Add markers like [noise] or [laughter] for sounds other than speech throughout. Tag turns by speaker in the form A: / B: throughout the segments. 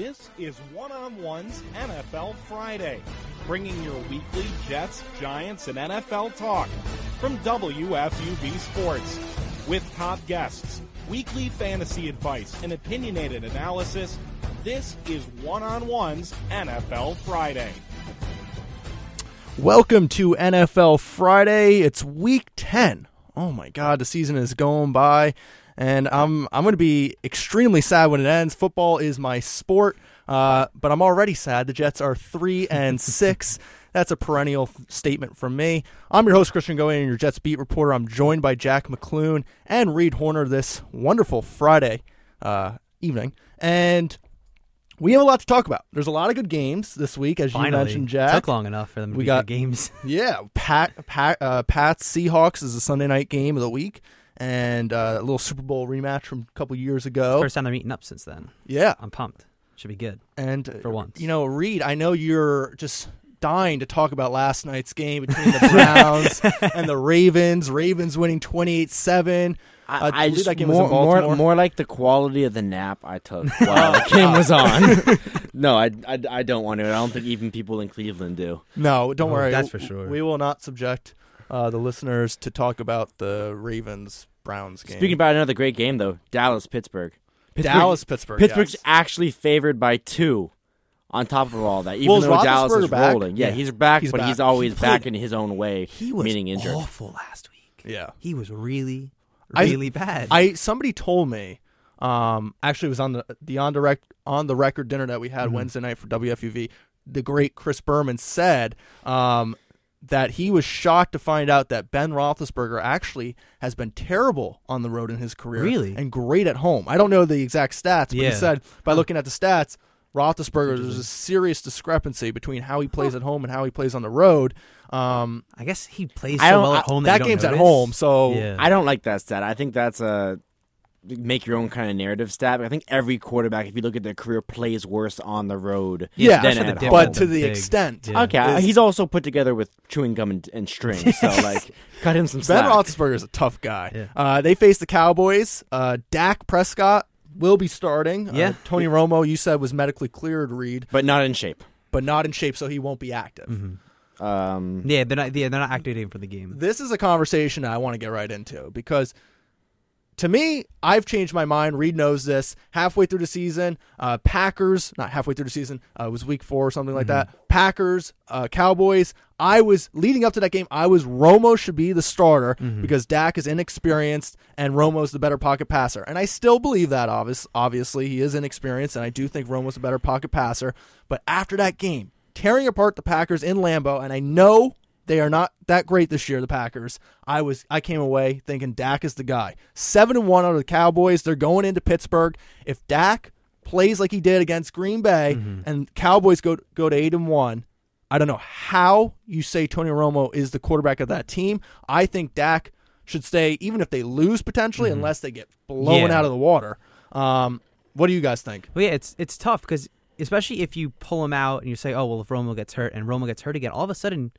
A: This is One on One's NFL Friday, bringing your weekly Jets, Giants, and NFL talk from WFUV Sports. With top guests, weekly fantasy advice, and opinionated analysis, this is One on One's NFL Friday.
B: Welcome to NFL Friday. It's week 10. Oh my god, the season is going by and I'm I'm going to be extremely sad when it ends. Football is my sport, uh, but I'm already sad. The Jets are 3 and [laughs] 6. That's a perennial statement from me. I'm your host, Christian Goewey, your Jets beat reporter. I'm joined by Jack McLoone and Reed Horner this wonderful Friday uh, evening. And we have a lot to talk about. There's a lot of good games this week, as
C: Finally.
B: you mentioned, Jack.
C: Took long enough for them to
B: We
C: be
B: got-
C: good games. [laughs]
B: Yeah, Pat, Pat, uh, Pats Seahawks is a Sunday night game of the week, and uh, a little Super Bowl rematch from a couple years ago.
C: First time they're meeting up since then.
B: yeah,
C: I'm pumped. Should be good.
B: and uh,
C: For once.
B: you know, Reed, I know you're just dying to talk about last night's game between the Browns [laughs] and the Ravens. Ravens winning twenty eight seven. Uh,
D: I, I just
B: that game was
D: more,
B: in Baltimore.
D: more more like the quality of the nap I took [laughs] while the game was on. [laughs] no, I, I, I don't want to. I don't think even people in Cleveland do.
B: No, don't
C: Oh,
B: worry.
C: that's for
B: W-
C: sure.
B: We will not subject uh, the listeners to talk about the Ravens Browns game.
D: Speaking about another great game though, Dallas Pittsburgh. Pittsburgh
B: Dallas Pittsburgh.
D: Pittsburgh's
B: yes.
D: actually favored by two. On top of all that, even
B: Well,
D: though Dallas is
B: back?
D: rolling, yeah,
B: Yeah.
D: he's back,
B: He's
D: but
B: back.
D: he's always
C: He played-
D: back in his own way,
C: He was
D: meaning injured.
C: awful last week.
B: Yeah.
C: He was really,
B: I-
C: really bad.
B: I somebody told me, um, actually it was on the the on direct on the record dinner that we had
C: Mm-hmm.
B: Wednesday night for WFUV. The great Chris Berman said um, that he was shocked to find out that Ben Roethlisberger actually has been terrible on the road in his career,
C: Really?
B: and great at home. I don't know the exact stats, but he said by looking at the stats. Roethlisberger, there's a serious discrepancy between how he plays at home and how he plays on the road. Um,
C: I guess he plays so well at home
B: that
C: that, you don't
B: game's at home, so
C: Yeah.
D: I don't like that stat. I think that's a make your own kind of narrative stat. I think every quarterback, if you look at their career, plays worse on the road
B: yeah,
D: than at
C: the
D: home.
B: but to the
C: Big.
B: extent.
C: Yeah.
D: Okay,
B: Is-
D: he's also put together with chewing gum and, and string, so [laughs] like cut him some slack.
B: Ben
D: slack.
B: Roethlisberger is a tough guy.
C: Yeah.
B: Uh, they face the Cowboys. Uh, Dak Prescott will be starting. Uh,
C: Yeah.
B: Tony Romo, you said, was medically cleared, Reed,
D: but not in shape.
B: but not in shape, so he won't be active.
C: Mm-hmm.
D: Um,
C: Yeah, they're not. Yeah, they're not activating for the game.
B: This is a conversation I want to get right into because. To me, I've changed my mind. Reed knows this. Halfway through the season, uh, Packers, not halfway through the season, uh, it was week four or something like that. Packers, uh, Cowboys. I was leading up to that game. I was Romo should be the starter because Dak is inexperienced and Romo's the better pocket passer. And I still believe that. Obvious, obviously, he is inexperienced, and I do think Romo's a better pocket passer. But after that game, tearing apart the Packers in Lambeau, and I know they are not that great this year, the Packers. I was I came away thinking Dak is the guy. Seven and one out of the Cowboys. They're going into Pittsburgh. If Dak plays like he did against Green Bay and Cowboys go go to eight and one, I don't know how you say Tony Romo is the quarterback of that team. I think Dak should stay, even if they lose potentially, unless they get blown
C: Yeah.
B: out of the water. Um, what do you guys think?
C: Well, yeah, it's it's tough because especially if you pull him out and you say, oh well, if Romo gets hurt and Romo gets hurt again, all of a sudden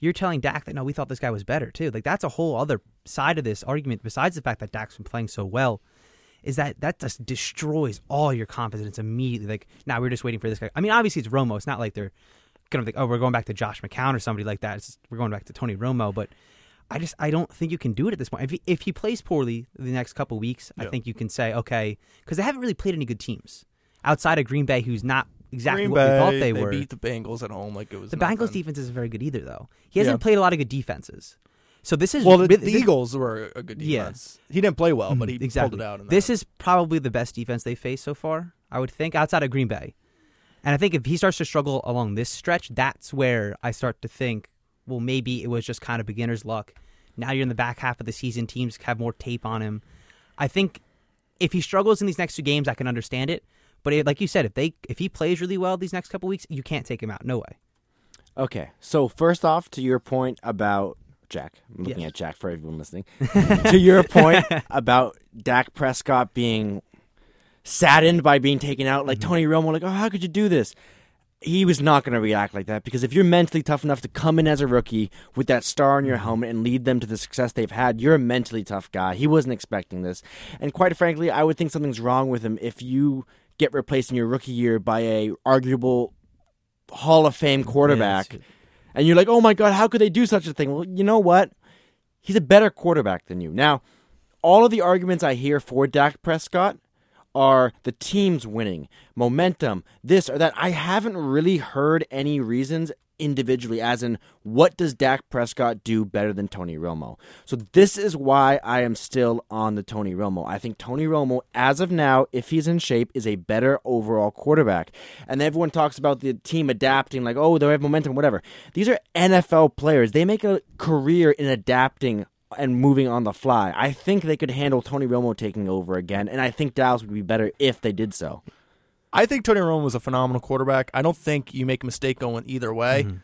C: you're telling Dak that no, we thought this guy was better too. Like that's a whole other side of this argument. Besides the fact that Dak's been playing so well, is that that just destroys all your confidence immediately. Like now we're just waiting for this guy. I mean, obviously it's Romo. It's not like they're gonna think, oh, we're going back to Josh McCown or somebody like that. It's just, we're going back to Tony Romo, but. I just I don't think you can do it at this point. If he, if he plays poorly the next couple weeks, I think you can say okay because they haven't really played any good teams outside of Green Bay, who's not exactly
B: Green
C: what
B: Bay,
C: we thought they, were.
B: beat the Bengals at home like it was
C: the Bengals defense isn't very good either, though. He hasn't
B: Yeah.
C: played a lot of good defenses. So this is
B: Well, the, the Eagles were a good
C: Yeah.
B: defense. He didn't play well, but he
C: exactly.
B: pulled it out.
C: This is probably the best defense they faced so far. I would think outside of Green Bay, and I think if he starts to struggle along this stretch, that's where I start to think, well, maybe it was just kind of beginner's luck. Now you're in the back half of the season. Teams have more tape on him. I think if he struggles in these next two games, I can understand it. But it, like you said, if they if he plays really well these next couple weeks, you can't take him out. No way.
D: Okay, so first off, to your point about Jack, I'm looking
C: Yes.
D: at Jack for everyone listening. [laughs] to your point about Dak Prescott being saddened by being taken out, like mm-hmm. Tony Romo, like, oh, how could you do this? He was not going to react like that because if you're mentally tough enough to come in as a rookie with that star on your mm-hmm. helmet and lead them to the success they've had, you're a mentally tough guy. He wasn't expecting this. And quite frankly, I would think something's wrong with him if you get replaced in your rookie year by a arguable Hall of Fame quarterback,
C: Yeah,
D: and you're like, oh my god, how could they do such a thing? Well, you know what? He's a better quarterback than you. Now, all of the arguments I hear for Dak Prescott are the team's winning, momentum, this or that. I haven't really heard any reasons individually, as in what does Dak Prescott do better than Tony Romo? So this is why I am still on the Tony Romo. I think Tony Romo, as of now, if he's in shape, is a better overall quarterback. And everyone talks about the team adapting, like, oh, they have momentum, whatever. These are NFL players. They make a career in adapting and moving on the fly. I think they could handle Tony Romo taking over again, and I think Dallas would be better if they did so.
B: I think Tony Romo was a phenomenal quarterback. I don't think you make a mistake going either way.
C: Mm-hmm.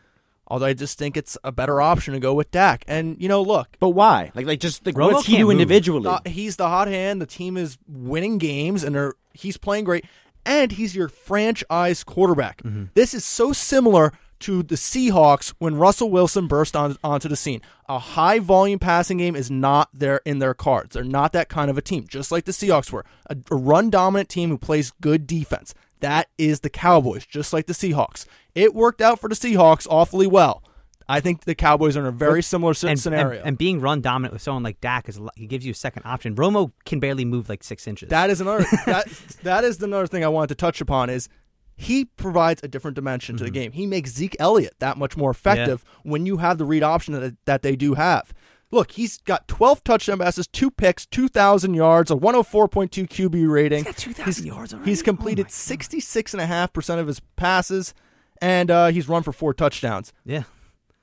B: Although I just think it's a better option to go with Dak. And you know, look,
D: But why? Like, like just like,
C: Romo
D: what's he do individually?
B: uh, he's the hot hand. The team is winning games, and they're, he's playing great. And he's your franchise quarterback.
C: Mm-hmm.
B: This is so similar to the Seahawks when Russell Wilson burst on, onto the scene. A high volume passing game is not there in their cards. They're not that kind of a team, just like the Seahawks were. A, a run dominant team who plays good defense. That is the Cowboys, just like the Seahawks. It worked out for the Seahawks awfully well. I think the Cowboys are in a very similar
C: and,
B: scenario.
C: And, and being run dominant with someone like Dak is he gives you a second option. Romo can barely move like six inches.
B: That is another [laughs] that that is another thing I wanted to touch upon is he provides a different dimension to the game. He makes Zeke Elliott that much more effective when you have the read option that, that they do have. Look, he's got 12 touchdown passes, two picks, 2,000 yards, a 104.2 QB rating.
C: got 2,000 yards already?
B: He's
C: Oh
B: completed
C: my
B: 66.5% of his passes, and uh, he's run for four touchdowns.
C: yeah,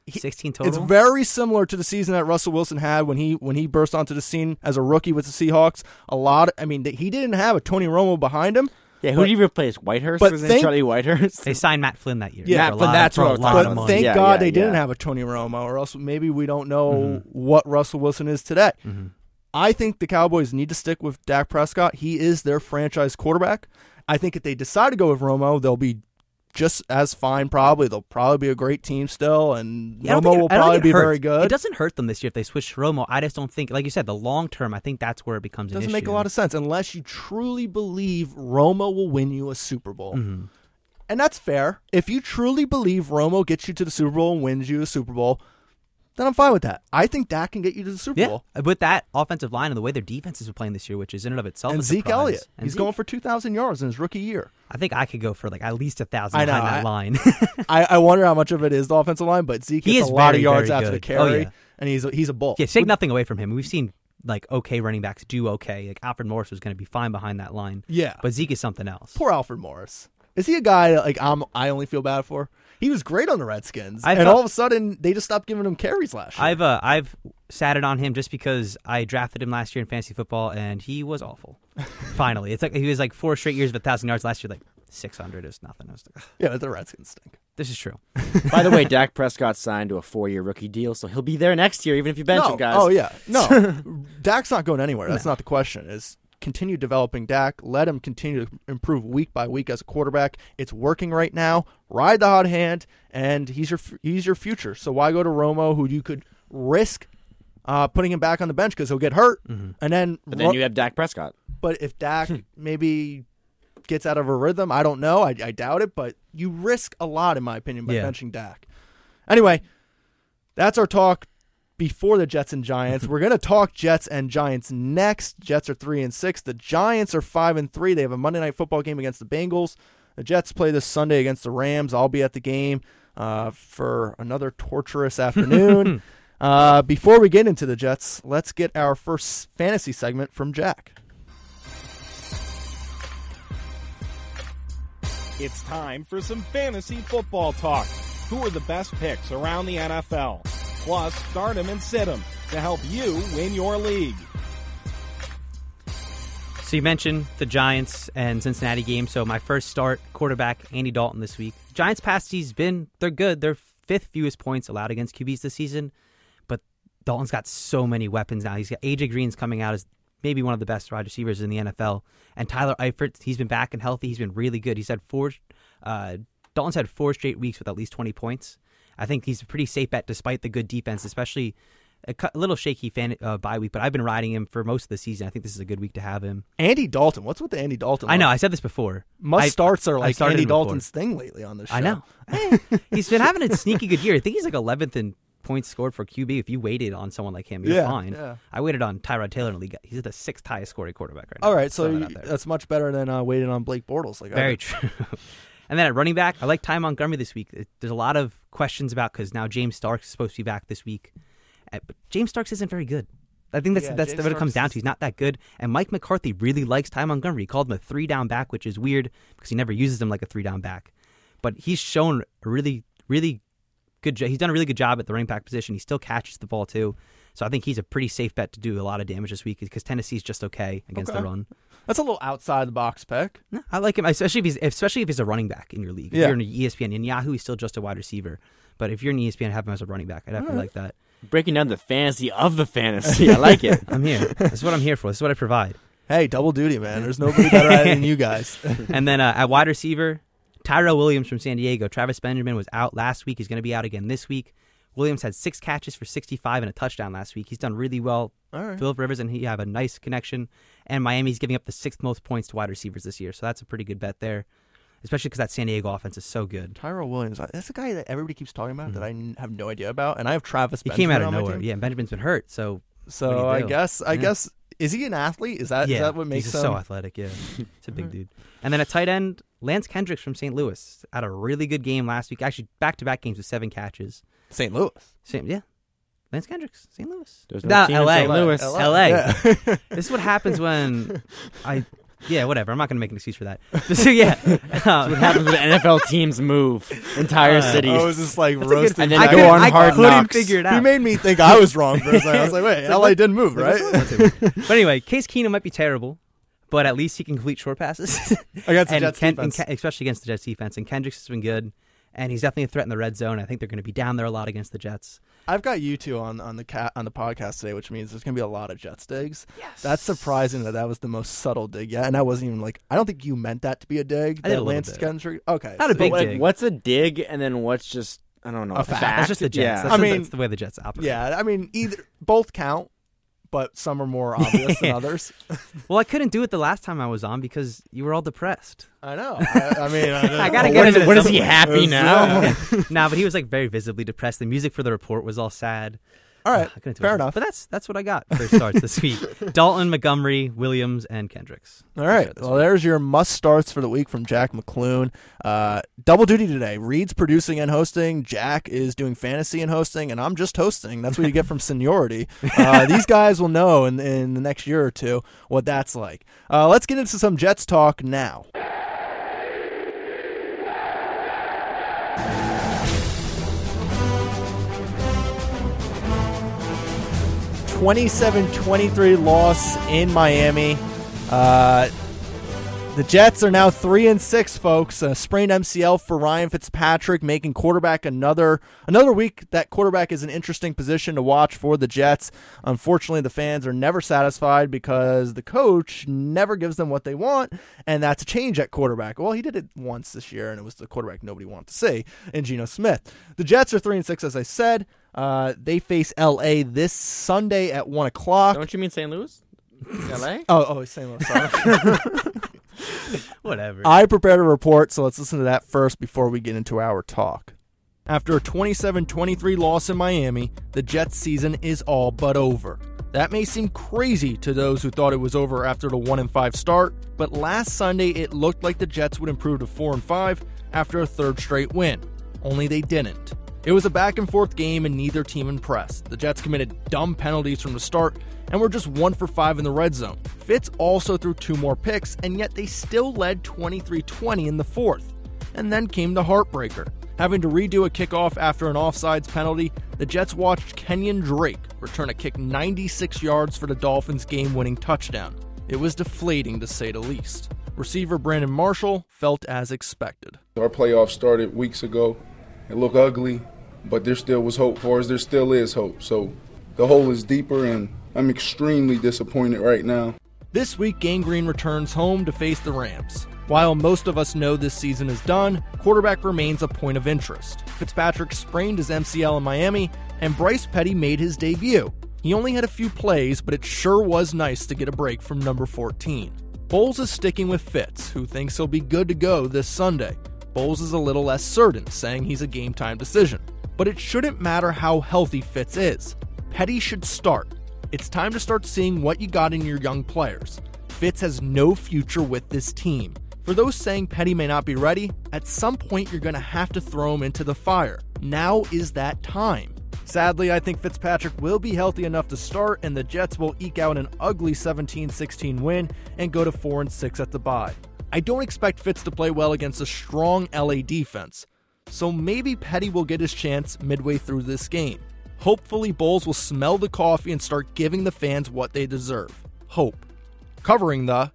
C: sixteen total.
B: It's very similar to the season that Russell Wilson had when he when he burst onto the scene as a rookie with the Seahawks. A lot, I mean, he didn't have a Tony Romo behind him,
D: yeah, who
B: but-
D: did he replace? Whitehurst?
B: but
D: Was it
B: think-
D: Charlie Whitehurst?
C: they signed Matt Flynn that year.
B: Yeah,
C: for a
D: Flynn, that's
C: for
D: what
C: a
D: I was
C: lot
D: talking
C: of
B: but
D: about.
B: thank
D: Yeah,
B: God
D: yeah,
B: they didn't have a Tony Romo, or else maybe we don't know
C: Mm-hmm.
B: what Russell Wilson is today. I think the Cowboys need to stick with Dak Prescott. He is their franchise quarterback. I think if they decide to go with Romo, they'll be just as fine. Probably they'll probably be a great team still, and
C: Yeah,
B: Romo
C: it-
B: will probably be
C: hurts.
B: very good.
C: It doesn't hurt them this year if they switch to Romo. I just don't think, like you said, the long term. I think that's where it becomes
B: doesn't
C: an
B: make a lot of sense unless you truly believe Romo will win you a Super Bowl.
C: Mm-hmm.
B: And that's fair. If you truly believe Romo gets you to the Super Bowl and wins you a Super Bowl, then I'm fine with that. I think Dak can get you to the Super
C: Yeah,
B: Bowl.
C: with that offensive line and the way their defenses are playing this year, which is in and of itself
B: And
C: a
B: Zeke
C: surprise.
B: Elliott.
C: And
B: He's
C: Zeke-
B: going for 2,000 yards in his rookie year.
C: I think I could go for like at least a thousand behind that
B: I-
C: line. [laughs]
B: I, I [laughs] wonder how much of it is the offensive line, but Zeke
C: He
B: gets
C: is
B: a lot
C: very,
B: of yards after the
C: good. Oh,
B: carry,
C: yeah.
B: and he's a, he's a bull.
C: yeah, take nothing away from him. We've seen like okay running backs do okay. Like Alfred Morris was going to be fine behind that line.
B: Yeah.
C: but Zeke is something else.
B: Poor Alfred Morris. Is he a guy that, like I'm? I only feel bad for. He was great on the Redskins,
C: I
B: and
C: felt-
B: all of a sudden they just stopped giving him carries last year.
C: I've uh, I've sat it on him just because I drafted him last year in fantasy football and he was awful. [laughs] Finally, it's like he was like four straight years of a thousand yards last year, like six hundred is nothing. I was like, "Ugh,
B: yeah, but the Redskins stink.
C: this is true. [laughs]
D: By the way, Dak Prescott signed to a four-year rookie deal, so he'll be there next year, even if you bench
B: no.
D: him, guys.
B: Oh yeah, no. [laughs] Dak's not going anywhere. That's not the question. Is continue developing Dak. Let him continue to improve week by week as a quarterback. It's working right now. Ride the hot hand, and he's your he's your future. So why go to Romo, who you could risk uh, putting him back on the bench because he'll get hurt, and then
D: But then
B: Ro-
D: you have Dak Prescott.
B: But if Dak maybe gets out of a rhythm, I don't know. I, I doubt it. But you risk a lot, in my opinion, by
C: Yeah.
B: benching Dak. Anyway, that's our talk before the Jets and Giants. [laughs] We're gonna talk Jets and Giants next. Jets are three and six. The Giants are five and three. They have a Monday night football game against the Bengals. The Jets play this Sunday against the Rams. I'll be at the game uh, for another torturous [laughs] afternoon. uh, before we get into the Jets, let's get our first fantasy segment from Jack.
A: It's time for some fantasy football talk. Who are the best picks around the NFL? Plus, start 'em and sit 'em to help you win your league.
C: So you mentioned the Giants and Cincinnati game. So my first start, quarterback Andy Dalton this week. Giants past he's been they're good. They're fifth fewest points allowed against QBs this season, but Dalton's got so many weapons now. He's got AJ Green's coming out as maybe one of the best wide receivers in the NFL, and Tyler Eifert he's been back and healthy. He's been really good. He's had four. Uh, Dalton's had four straight weeks with at least twenty points. I think he's a pretty safe bet despite the good defense, especially a little shaky fan uh, bye week, but I've been riding him for most of the season. I think this is a good week to have him.
B: Andy Dalton. What's with the Andy Dalton?
C: I know. I said this before.
B: Must
C: I-
B: starts are like Andy
C: him before.
B: Dalton's thing lately on this show.
C: I know. [laughs] he's been having a sneaky good year. I think he's like 11th in points scored for QB. If you waited on someone like him, you're
B: Yeah,
C: fine.
B: yeah.
C: I waited on Tyrod Taylor in the league. He's the sixth highest scoring quarterback right now.
B: All right, so
C: that
B: that's much better than uh, waiting on Blake Bortles. Like
C: Very true. [laughs] and then at running back, I like Ty Montgomery this week. There's a lot of questions about because now James Starks is supposed to be back this week, Uh, but James Starks isn't very good. I think that's
B: Yeah,
C: that's
B: James
C: what it comes
B: Starks
C: down to. He's not that good. And Mike McCarthy really likes Ty Montgomery. He called him a three down back, which is weird because he never uses him like a three down back. But he's shown a really, really good. jo- He's done a really good job at the running back position. He still catches the ball too. So I think he's a pretty safe bet to do a lot of damage this week because Tennessee's just okay against
B: Okay.
C: the run.
B: That's a little outside the box pick.
C: No, I like him, especially if he's especially if he's a running back in your league.
B: Yeah.
C: If you're in E ESPN in Yahoo, he's still just a wide receiver. But if you're in E ESPN, have him as a running back. I definitely like that.
D: Breaking down the fantasy of the fantasy. [laughs] I like it.
C: I'm here. this is what I'm here for. This is what I provide.
B: Hey, double duty, man. There's nobody better at it than you guys. [laughs]
C: and then uh, at wide receiver, Tyrell Williams from San Diego. Travis Benjamin was out last week. He's going to be out again this week. Williams had six catches for 65 and a touchdown last week. He's done really well.
B: All right.
C: Philip Rivers and he have a nice connection. And Miami's giving up the sixth most points to wide receivers this year. So that's a pretty good bet there, especially because that San Diego offense is so good.
B: Tyrell Williams. That's a guy that everybody keeps talking about that I have no idea about, and I have Travis.
C: Mm-hmm. He came out of nowhere. Yeah, Benjamin's been hurt. So
B: So
C: What do you
B: I guess I
C: Yeah.
B: guess is he an athlete? Is that is
C: yeah,
B: that what makes
C: he's
B: him?
C: so athletic. Yeah, [laughs] it's a big dude. And then a tight end, Lance Kendricks from St. Louis had a really good game last week. Actually, back to back games with seven catches.
B: St. Louis.
C: Same, yeah. Lance Kendricks, St. Louis.
D: There's
C: Nah,
D: no team in
C: LA.
D: St. Louis.
C: LA.
B: Yeah. [laughs]
C: This is what happens when I, yeah, whatever. I'm not going to make an excuse for that. so yeah, [laughs] um,
D: What happens when NFL teams move entire
C: Uh,
D: cities?
B: I was just like
C: That's a good-
B: roasting.
D: And then
C: I
D: go
C: couldn't-
D: on
C: I
D: Hard
C: couldn't
D: Knocks.
C: figure it
B: He
C: out.
B: made me think I was wrong for a second. I was like, [laughs] wait, LA didn't move, right?
C: but anyway, Case Keenum might be terrible, but at least he can complete short passes.
B: Against the
C: and
B: Jets
C: Ken-
B: defense.
C: and Ken- especially against the Jets defense. And Kendricks has been good, and he's definitely a threat in the red zone. I think they're going to be down there a lot against the Jets.
B: I've got you two on on the cat on the podcast today, which means there's gonna be a lot of Jets digs. Yes, that's surprising that that was the most subtle dig yet, and I wasn't even like I don't think you meant that to be a dig.
C: I did a
B: Lance
C: bit.
B: Kendrick. Okay,
C: Not a big
D: like,
C: dig.
D: what's a dig and then what's just I don't know
B: A fact.
C: That's just the Jets.
D: Yeah.
C: That's,
B: I
C: the-
B: mean-
C: that's the way the Jets operate.
B: Yeah, I mean either both count, but some are more [laughs] obvious than others. [laughs]
C: Well, I couldn't do it the last time I was on because you were all depressed.
B: I know. I, I mean, I, [laughs]
C: I gotta
D: What
C: get
D: is,
C: into
D: what is he happy now?
C: nah, but he was like very visibly depressed. The music for the report was all sad.
B: All right,
C: do
B: fair enough.
C: But that's that's what I got for starts this week. [laughs] Dalton, Montgomery, Williams, and Kendricks.
B: All right. Well,
C: week.
B: there's your must starts for the week from Jack McLoone. Uh, double duty today. Reed's producing and hosting. Jack is doing fantasy and hosting, and I'm just hosting. That's what you get [laughs] from seniority. Uh, these guys will know in, in the next year or two what that's like. Uh, let's get into some Jets talk now. Twenty-seven, twenty-three loss in Miami. Uh, the Jets are now three and six, folks. A sprained MCL for Ryan Fitzpatrick, making quarterback another another week. That quarterback is an interesting position to watch for the Jets. Unfortunately, the fans are never satisfied because the coach never gives them what they want, and that's a change at quarterback. Well, he did it once this year, and it was the quarterback nobody wanted to see, in Geno Smith. The Jets are three and six, as I said. Uh, they face LA this Sunday at one o'clock.
D: Don't you mean St. Louis? [laughs] LA?
B: Oh, oh, St. Louis. Sorry. [laughs]
C: Whatever.
B: I prepared a report, so let's listen to that first before we get into our talk. After a 27 23 loss in Miami, the Jets season is all but over. That may seem crazy to those who thought it was over after the 1 and 5 start, but last Sunday it looked like the Jets would improve to 4 and 5 after a third straight win. Only they didn't. It was a back and forth game and neither team impressed. The Jets committed dumb penalties from the start and were just 1 for 5 in the red zone. Fitz also threw two more picks, and yet they still led 23 20 in the fourth. And then came the heartbreaker. Having to redo a kickoff after an offsides penalty, the Jets watched Kenyon Drake return a kick 96 yards for the Dolphins' game winning touchdown. It was deflating to say the least. Receiver Brandon Marshall felt as expected.
E: Our playoffs started weeks ago. It looked ugly, but there still was hope for us. There still is hope. So the hole is deeper, and I'm extremely disappointed right now.
B: This week, Gang Green returns home to face the Rams. While most of us know this season is done, quarterback remains a point of interest. Fitzpatrick sprained his MCL in Miami, and Bryce Petty made his debut. He only had a few plays, but it sure was nice to get a break from number 14. Bowles is sticking with Fitz, who thinks he'll be good to go this Sunday. Bowles is a little less certain, saying he's a game time decision. But it shouldn't matter how healthy Fitz is. Petty should start. It's time to start seeing what you got in your young players. Fitz has no future with this team. For those saying Petty may not be ready, at some point you're going to have to throw him into the fire. Now is that time. Sadly, I think Fitzpatrick will be healthy enough to start, and the Jets will eke out an ugly 17 16 win and go to 4 and 6 at the bye. I don't expect Fitz to play well against a strong LA defense, so maybe Petty will get his chance midway through this game. Hopefully, Bowles will smell the coffee and start giving the fans what they deserve. Hope. Covering the.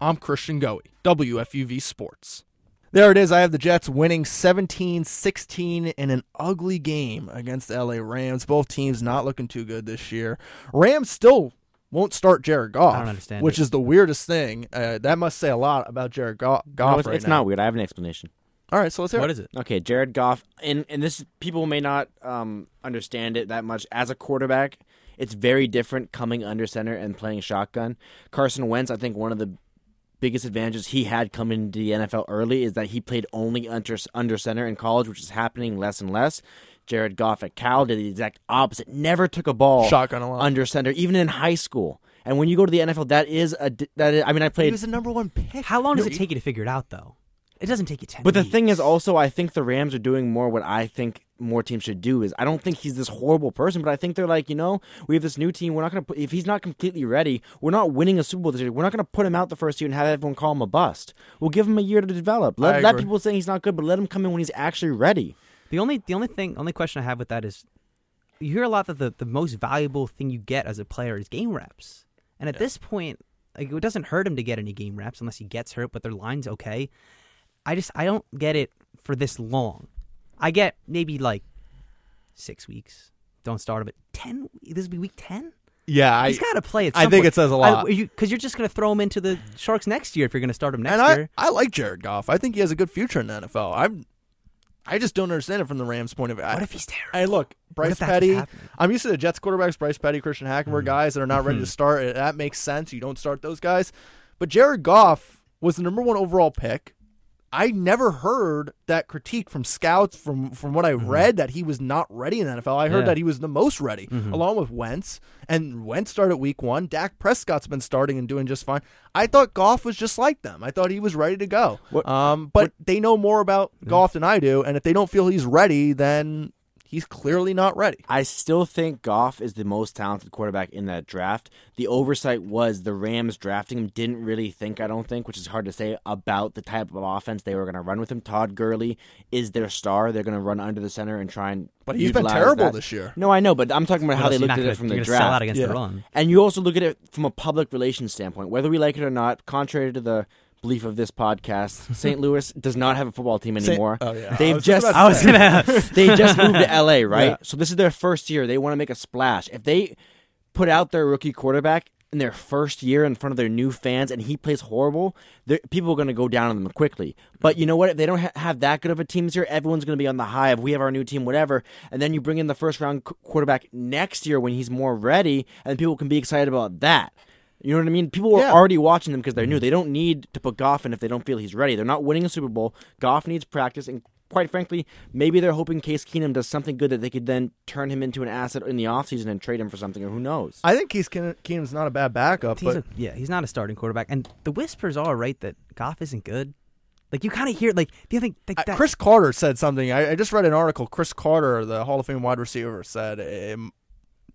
B: I'm Christian Goewey, WFUV Sports. There it is. I have the Jets winning 17 16 in an ugly game against the LA Rams. Both teams not looking too good this year. Rams still won't start Jared Goff.
C: I don't understand
B: Which
C: it.
B: is the weirdest thing. Uh, that must say a lot about Jared Go- Goff.
D: No, it's,
B: right
D: it's not weird. I have an explanation.
B: All right, so let's hear
C: What
B: it.
C: is it?
D: Okay, Jared Goff, and and this people may not um, understand it that much as a quarterback. It's very different coming under center and playing shotgun. Carson Wentz, I think one of the biggest advantages he had coming into the NFL early is that he played only under under center in college, which is happening less and less. Jared Goff at Cal did the exact opposite. Never took a ball
B: Shotgun a lot.
D: under center, even in high school. And when you go to the NFL, that is a di- that is, I mean, I
B: He
D: played
B: was the number one pick.
C: How long does
B: No,
C: it take you to figure it out, though? It doesn't take you ten.
D: But the
C: weeks.
D: thing is, also, I think the Rams are doing more what I think more teams should do. Is I don't think he's this horrible person, but I think they're like, you know, we have this new team. We're not going to put if he's not completely ready. We're not winning a Super Bowl this year. We're not going to put him out the first year and have everyone call him a bust. We'll give him a year to develop. Let, let people say he's not good, but let him come in when he's actually ready.
C: The only the only thing only question I have with that is you hear a lot that the, the most valuable thing you get as a player is game reps. And at this point, like it doesn't hurt him to get any game reps unless he gets hurt, but their line's okay. I just I don't get it for this long. I get maybe like six weeks. Don't start him at ten. This will be week ten.
B: Yeah,
C: He's got to play. At
B: I think
C: point.
B: it says a lot.
C: because you, are just going to throw him into the Sharks next year if you're going to start him next
B: and I,
C: year.
B: I like Jared Goff. I think he has a good future in the NFL. I'm, I just don't understand it from the Rams' point of view.
C: What if he's terrible?
B: Hey, look, Bryce Petty. I'm used to the Jets quarterbacks, Bryce Petty, Christian Hackenberg, mm. guys that are not ready to mm-hmm. start. That makes sense. You don't start those guys. But Jared Goff was the number one overall pick. I never heard that critique from scouts from from what I read that he was not ready in the NFL. I heard
C: Yeah.
B: that he was the most ready, along with Wentz. And Wentz started week one. Dak Prescott's been starting and doing just fine. I thought Goff was just like them. I thought he was ready to go.
D: What-
B: um, but they know more about Goff than I do, and if they don't feel he's ready, then he's clearly not ready.
D: I still think Goff is the most talented quarterback in that draft. The oversight was the Rams drafting him didn't really think, I don't think, which is hard to say, about the type of offense they were going to run with him. Todd Gurley is their star. They're going to run under the center and try and.
B: But he's been terrible
D: that.
B: this year.
D: No, I know, but I'm talking about
C: What
D: how they looked at
C: gonna-
D: it from the draft.
C: Sell out against
B: Yeah.
C: the run.
D: And you also look at it from a public relations standpoint, whether we like it or not. Contrary to the belief of this podcast, [laughs] St. Louis does not have a football team
B: Saint-
D: anymore.
B: oh, yeah.
D: They've
B: was just
D: just,
B: about to say.
C: I was gonna. [laughs]
D: they just moved to LA, [laughs] right?
B: Yeah.
D: So this is their first year. They want to make a splash. If they put out their rookie quarterback in their first year in front of their new fans and he plays horrible, people are going to go down on them quickly. But you know what? If they don't ha- have that good of a team this year, everyone's going to be on the high of we have our new team, whatever. And then you bring in the first round qu- quarterback next year when he's more ready, and people can be excited about that. You know what I mean? People are
B: Yeah.
D: already watching them because they're new. They don't need to put Goff in if they don't feel he's ready. They're not winning a Super Bowl. Goff needs practice, and quite frankly, maybe they're hoping Case Keenum does something good that they could then turn him into an asset in the offseason and trade him for something, or who knows?
B: I think Case Keenum's not a bad backup,
C: He's
B: but
C: a, yeah, he's not a starting quarterback. And the whispers are right that Goff isn't good. Like you kind of hear like do you think like that,
B: Cris Carter said something. I, I just read an article. Cris Carter, the Hall of Fame wide receiver, said um,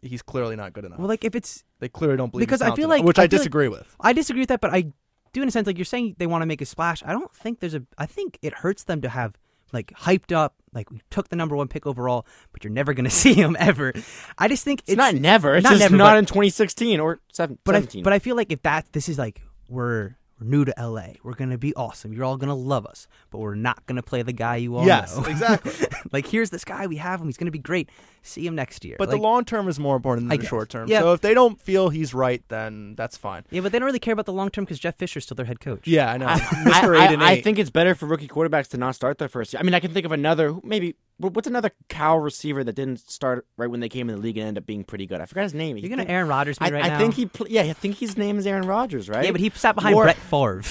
B: he's clearly not good enough.
C: Well, like if it's
B: they clearly don't believe
C: because
B: he's
C: I feel
B: talented enough,
C: like
B: which I,
C: I feel like-
B: disagree with.
C: I disagree with that, but I do in a sense like you're saying they want to make a splash. I don't think there's a. I think it hurts them to have like hyped up like we took the number one pick overall, but you're never gonna [laughs] see him ever. I just think
D: It's, not never. It's
C: not
D: just
C: never,
D: not
C: but-
D: in 2016 or seven,
C: But I
D: 17.
C: but I feel like if that this is like we're We're new to LA. We're gonna be awesome. You're all gonna love us, but we're not gonna play the guy you all
B: Yes,
C: know. [laughs]
B: exactly.
C: like here's this guy we have him. He's gonna be great. See him next year.
B: But
C: Like,
B: the long term is more important than the short term.
C: Yeah.
B: So if they don't feel he's right, then that's fine.
C: yeah, but they don't really care about the long term because Jeff Fisher's still their head coach.
B: Yeah, I know.
D: I,
B: Mr.
D: I-
B: Eight and
D: I think it's better for rookie quarterbacks to not start their first year. I mean, I can think of another, maybe, what's another Cal receiver that didn't start right when they came in the league and ended up being pretty good? I forgot his name.
C: You're gonna
D: Think-
C: Aaron Rodgers me
D: I,
C: right
D: I
C: now.
D: think he, pl- yeah, I think his name is Aaron Rodgers, right?
C: Yeah, but he sat behind
D: Or-
C: Brett Favre.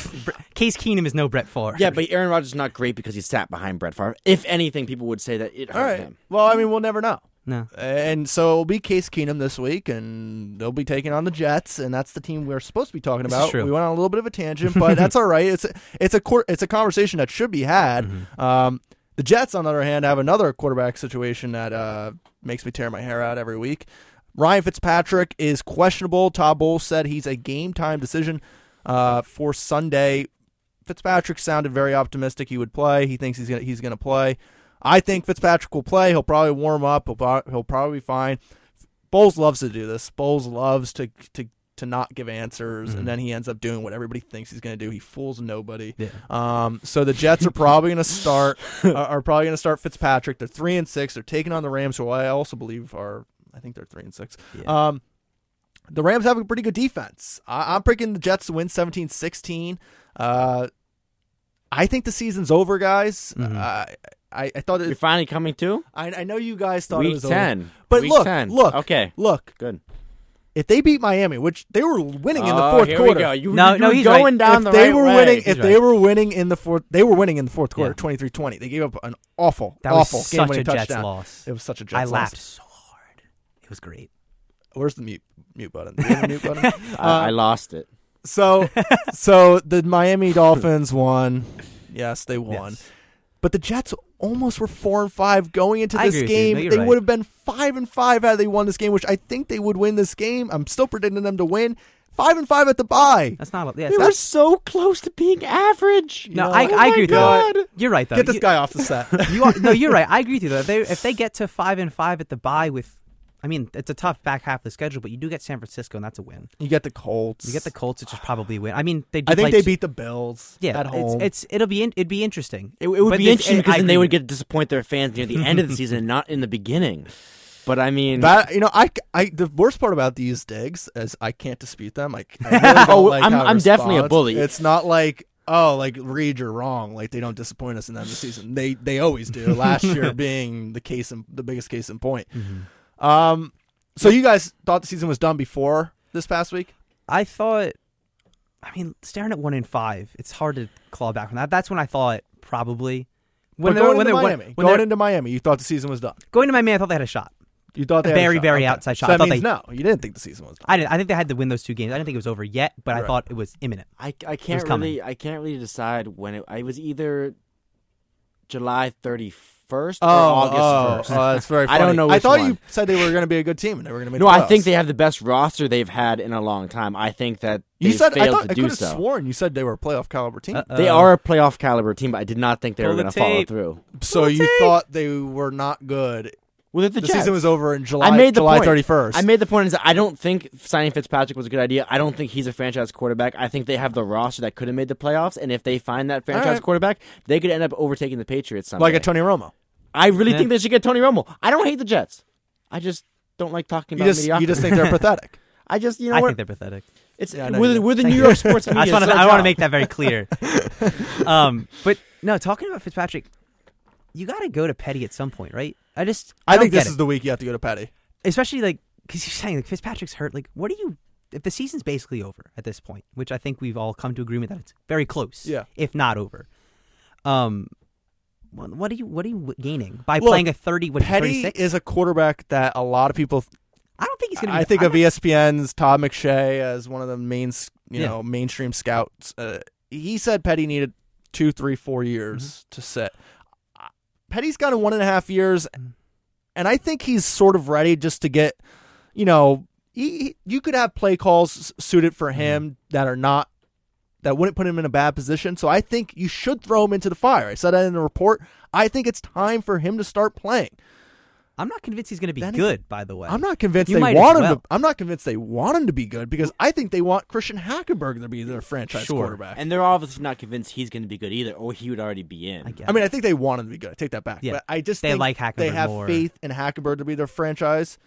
C: Case Keenum is no Brett Favre.
D: Yeah, but Aaron Rodgers is not great because he sat behind Brett Favre. If anything, people would say that it hurt
B: All right.
D: him.
B: Well, I mean, we'll never know.
C: no.
B: And so it'll be Case Keenum this week, and they'll be taking on the Jets, and that's the team we're supposed to be talking about.
C: true.
B: We went on a little bit of a tangent, but that's [laughs] all right. It's a, it's a cour- it's a conversation that should be had.
C: Mm-hmm.
B: Um, the Jets, on the other hand, have another quarterback situation that uh, makes me tear my hair out every week. Ryan Fitzpatrick is questionable. Todd Bowles said he's a game time decision uh, for Sunday. Fitzpatrick sounded very optimistic he would play. He thinks he's gonna he's gonna play. I think Fitzpatrick will play. He'll probably warm up. He'll, he'll probably be fine. Bowles loves to do this. Bowles loves to to to not give answers, and then he ends up doing what everybody thinks he's going to do. He fools nobody.
C: Yeah.
B: Um, so the Jets are probably going to start [laughs] are, are probably going to start Fitzpatrick. They're three and six. They're taking on the Rams, who I also believe are. I think they're three and six.
C: Yeah.
B: Um, the Rams have a pretty good defense. I, I'm picking the Jets to win 17-16. Uh, I think the season's over, guys.
C: Mhm.
B: Uh, I, I thought
D: You're finally coming to
B: I, I know you guys thought it
D: week
B: was
D: ten.
B: over, but
D: Week
B: look,
D: 10.
B: look,
D: Okay,
B: look.
D: good.
B: If they beat Miami, which they were winning in the
D: Oh,
B: fourth
D: here
B: quarter,
D: we go. You,
C: No,
D: you
C: no,
D: were
C: he's
D: going
C: right.
D: down
B: if
D: the
B: they
D: right
B: were
D: way.
B: winning,
C: He's
B: if they
C: right.
B: were winning in the fourth, they were winning in the fourth quarter,
C: Yeah.
B: 23-20. They gave up an awful,
C: That
B: awful
C: was such a
B: game-winning
C: Jets
B: touchdown.
C: loss.
B: It was such a Jets
C: I
B: loss.
C: laughed so hard. It was great.
B: Where's the mute mute button? Do you have a mute button? [laughs]
D: I, I uh, lost it.
B: So, [laughs] so the Miami Dolphins won. Yes, they won.
C: Yes.
B: But the Jets almost were four and five going into
C: I
B: this
C: agree with you.
B: game.
C: No, you're
B: they
C: right.
B: would have been five and five had they won this game, which I think they would win this game. I'm still predicting them to win. Five and five at the bye.
C: That's not. Yeah,
D: They
C: it's
D: were
C: not-
D: so close to being average.
C: no,
B: know,
C: I,
B: oh
C: I agree with
B: God.
C: you. You're right though.
B: Get this
C: You-
B: guy off the set. [laughs]
C: You are, no, you're right. I agree with you though. If they if they get to five and five at the bye with, I mean, it's a tough back half of the schedule, but you do get San Francisco, and that's a win.
B: you get the Colts.
C: You get the Colts, which is probably a win. I mean, they. Did
B: I think
C: like-
B: they beat the Bills.
C: Yeah,
B: at home.
C: It's, it's it'll be in, it'd be interesting.
D: It, it would
C: But
D: be
C: this-
D: interesting
C: I
D: because then they would get to disappoint their fans near the end of the season and [laughs] not in the beginning. But I mean,
B: That you know, I, I the worst part about these digs is I can't dispute them. I, I [laughs] really
D: Oh,
B: like
D: I'm- I'm definitely a bully.
B: It's not like oh, like Reed, you're wrong. Like they don't disappoint us in the end of the season. They they always do. [laughs] Last year being the case in the biggest case in point. Mm-hmm. Um, so you guys thought the season was done before this past week?
C: I thought, I mean, staring at one in five, it's hard to claw back from that. That's when I thought probably when
B: But
C: they
B: going
C: when
B: into
C: they
B: Miami,
C: when
B: going into Miami, you thought the season was done.
C: going to Miami, I thought they had a shot.
B: You thought they had
C: A
B: had
C: very,
B: shot.
C: very
B: Okay.
C: outside shot.
B: So
C: I thought
B: means
C: they-
B: no, you didn't think the season was done.
C: I didn't. I think they had to win those two games. I didn't think it was over yet, but I thought it was imminent.
D: I, I can't really I can't really decide when it. I was either July 31st or
B: Oh,
D: August
B: oh,
D: 1st.
B: oh, that's very. [laughs]
D: I don't know
B: I thought
D: one.
B: you said they were going to be a good team and they were going to make.
D: no,
B: the
D: I think they have the best roster they've had in a long time. I think that
B: You
D: they
B: said I thought
D: to
B: I
D: do
B: could have
D: so.
B: sworn you said they were a playoff caliber team.
D: They
C: Uh-oh.
D: are a playoff caliber team, but I did not think they were
C: the
D: going to follow through.
B: so you thought they were not good.
D: Well, the,
B: The, season was over in July.
D: I made the
B: July
D: point.
B: thirty first.
D: I made the point is that I don't think signing Fitzpatrick was a good idea. I don't think he's a franchise quarterback. I think they have the roster that could have made the playoffs, and if they find that franchise
B: right.
D: quarterback, they could end up overtaking the Patriots. Someday.
B: like a Tony Romo.
D: I really
C: Yeah.
D: think they should get Tony Romo. I don't hate the Jets. I just don't like talking
B: You
D: about
B: just
D: mediocrity.
B: you just think they're [laughs] pathetic.
D: I just you know
C: I
D: what?
C: think they're pathetic.
D: it's
B: Yeah,
D: we're, the, we're the
C: Thank
D: New
C: you.
D: York sports [laughs] media.
C: I want to.
D: our
C: I want to
D: job.
C: make that very clear. [laughs] um, but no, talking about Fitzpatrick, you got to go to Petty at some point, right? I just.
B: I
C: don't
B: think this
C: it.
B: is the week you have to go to Petty.
C: especially like because you're saying like Fitzpatrick's hurt. Like, what do you? If the season's basically over at this point, which I think we've all come to agreement that it's very close,
B: Yeah.
C: if not over. Um, what, are you? What are you gaining by
B: Look,
C: playing a thirty? What
B: Petty
C: 36?
B: is a quarterback that a lot of people.
C: I don't think he's going to.
B: I think of E ESPN's Todd McShay as one of the main, you
C: Yeah.
B: know, mainstream scouts. Uh, he said Petty needed two, three, four years
C: Mm-hmm.
B: to sit. Petty's got a one and a half years,
C: Mm.
B: and I think he's sort of ready just to get, you know, he, he- you could have play calls suited for him that are not that wouldn't put him in a bad position. So I think you should throw him into the fire. I said that in the report. I think it's time for him to start playing.
C: I'm not convinced he's going to be
B: Then
C: good. By the way,
B: I'm not convinced
C: You
B: they want
C: as
B: him
C: well.
B: to. I'm not convinced they want him to be good because I think they want Christian Hackenberg to be their franchise
C: Sure.
B: quarterback.
D: And they're obviously not convinced he's going to be good either, or he would already be in.
C: I guess.
B: I mean, I think they want him to be good. I take that back.
C: Yeah.
B: But I just
C: They
B: think
C: like
B: they have
C: more.
B: faith in Hackenberg to be their franchise,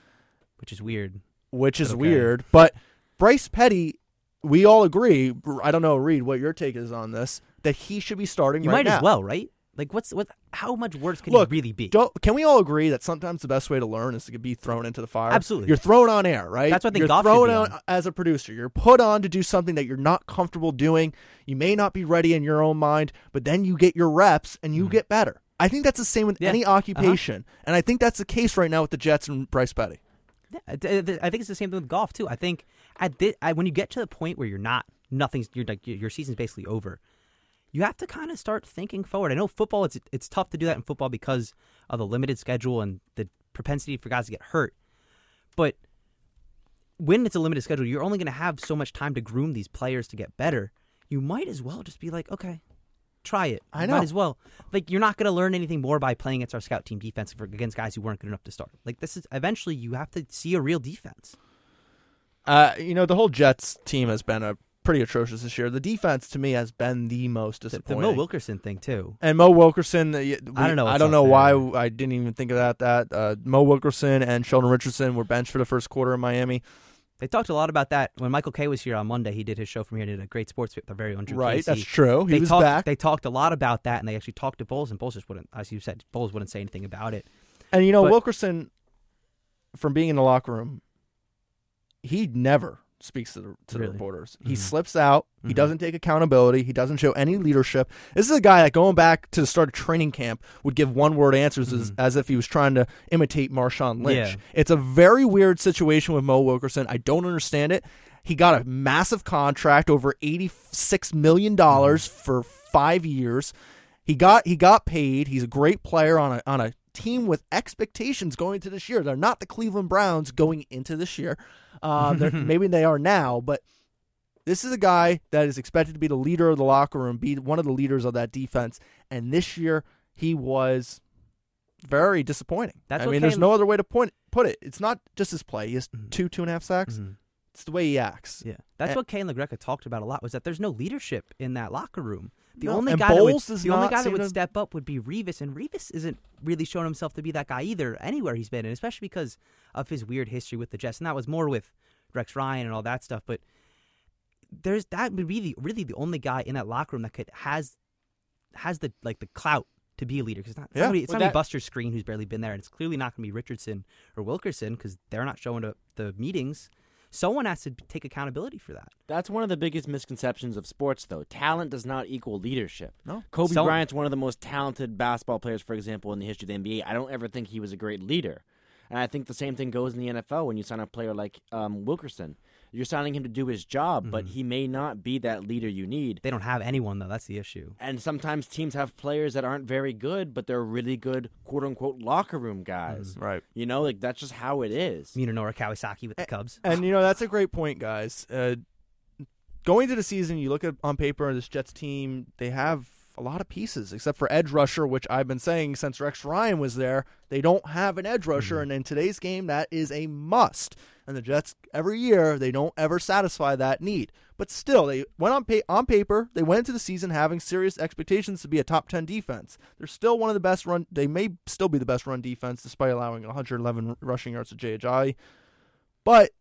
C: which is weird.
B: which is
C: Okay.
B: weird. But Bryce Petty, we all agree. I don't know, Reed, what your take is on this. That he should be starting.
C: You
B: right
C: might
B: now.
C: as well, right? Like, what's what? How much worse can
B: Look,
C: he really be?
B: Can we all agree that sometimes the best way to learn is to be thrown into the fire?
C: Absolutely.
B: You're thrown on air, right?
C: That's what I think
B: You're thrown on as a producer. You're put on to do something that you're not comfortable doing. You may not be ready in your own mind, but then you get your reps and you mm-hmm. get better. I think that's the same with.
C: Yeah.
B: any uh-huh. occupation, and I think that's the case right now with the Jets and Bryce Petty.
C: Yeah, I think it's the same thing with golf too. I think at thi- I, when you get to the point where you're not nothing's you're like your season's basically over, you have to kind of start thinking forward. I know football it's it's tough to do that in football because of the limited schedule and the propensity for guys to get hurt. But when it's a limited schedule, you're only going to have so much time to groom these players to get better. You might as well just be like, okay, try it.
B: I know.
C: Might as well. Like you're not going to learn anything more by playing against our scout team defense for, against guys who weren't good enough to start. Like this is eventually you have to see a real defense.
B: Uh, you know, the whole Jets team has been a pretty atrocious this year. The defense to me has been the most
C: The, the
B: disappointing.
C: Mo Wilkerson thing too.
B: And Mo Wilkerson, uh, y-
C: I don't know
B: I don't know why
C: there.
B: I didn't even think of that. Uh, Mo Wilkerson and Sheldon Richardson were benched for the first quarter in Miami.
C: They talked a lot about that when Michael Kay was here on Monday. He did his show from here. And did a great sports with their very own Drew
B: Right,
C: Casey.
B: that's true. He
C: they
B: was
C: talked,
B: back,
C: They talked a lot about that, and they actually talked to Bowles, and Bowles just wouldn't, as you said, Bowles wouldn't say anything about it.
B: and you know
C: but-
B: Wilkerson, from being in the locker room, he'd never speaks to the to the reporters. He
C: Mhm.
B: slips out. He
C: Mhm.
B: doesn't take accountability. He doesn't show any leadership. This is a guy that going back to the start of training camp would give one word answers as,
C: Mhm.
B: as if he was trying to imitate Marshawn Lynch.
C: Yeah.
B: It's a very weird situation with Mo Wilkerson. I don't understand it. He got a massive contract over eighty six million dollars
C: Mm-hmm.
B: for five years. He got he got paid. He's a great player on a on a team with expectations going into this year. They're not the Cleveland Browns going into this year. Uh, [laughs] maybe they are now, but this is a guy that is expected to be the leader of the locker room, be one of the leaders of that defense. And this year, he was very disappointing.
C: That's
B: I mean, there's no other way to point put it. It's not just his play. He has
C: Mhm.
B: two, two and a half sacks.
C: Mhm.
B: It's the way he acts.
C: Yeah, that's
B: And-
C: what Kane LaGreca talked about a lot. Was that there's no leadership in that locker room. The
B: No,
C: only guy that would, the only guy that would
B: to-
C: step up would be Revis, and Revis isn't really showing himself to be that guy either anywhere he's been, and especially because of his weird history with the Jets. And that was more with Rex Ryan and all that stuff. But there's that would be the really the only guy in that locker room that could has has the like the clout to be a leader because it's not
B: Yeah.
C: somebody, it's
D: Well,
C: not gonna be
D: that-
C: Buster Skrine who's barely been there, and it's clearly not going to be Richardson or Wilkerson because they're not showing up the meetings. Someone has to take accountability for that.
D: That's one of the biggest misconceptions of sports, though. Talent does not equal leadership.
B: No.
D: Kobe
C: So-
D: Bryant's one of the most talented basketball players, for example, in the history of the NBA. I don't ever think he was a great leader. And I think the same thing goes in the NFL when you sign a player like um, Wilkerson. You're signing him to do his job, but mm-hmm. he may not be that leader you need.
C: They don't have anyone though. That's the issue.
D: And sometimes teams have players that aren't very good, but they're really good, quote unquote, locker room guys. Mm-hmm.
B: Right.
D: You know, like that's just how it is.
C: Munenori Kawasaki with the Cubs.
B: And you know that's a great point, guys. Uh, going into the season, you look at on paper this Jets team. They have a lot of pieces, except for edge rusher, which I've been saying since Rex Ryan was there. They don't have an edge rusher, mm-hmm. and in today's game, that is a must. And the Jets every year they don't ever satisfy that need. But still, they went on pa- on paper. They went into the season having serious expectations to be a top ten defense. They're still one of the best run. They may still be the best run defense, despite allowing 111 rushing yards to Ajayi. But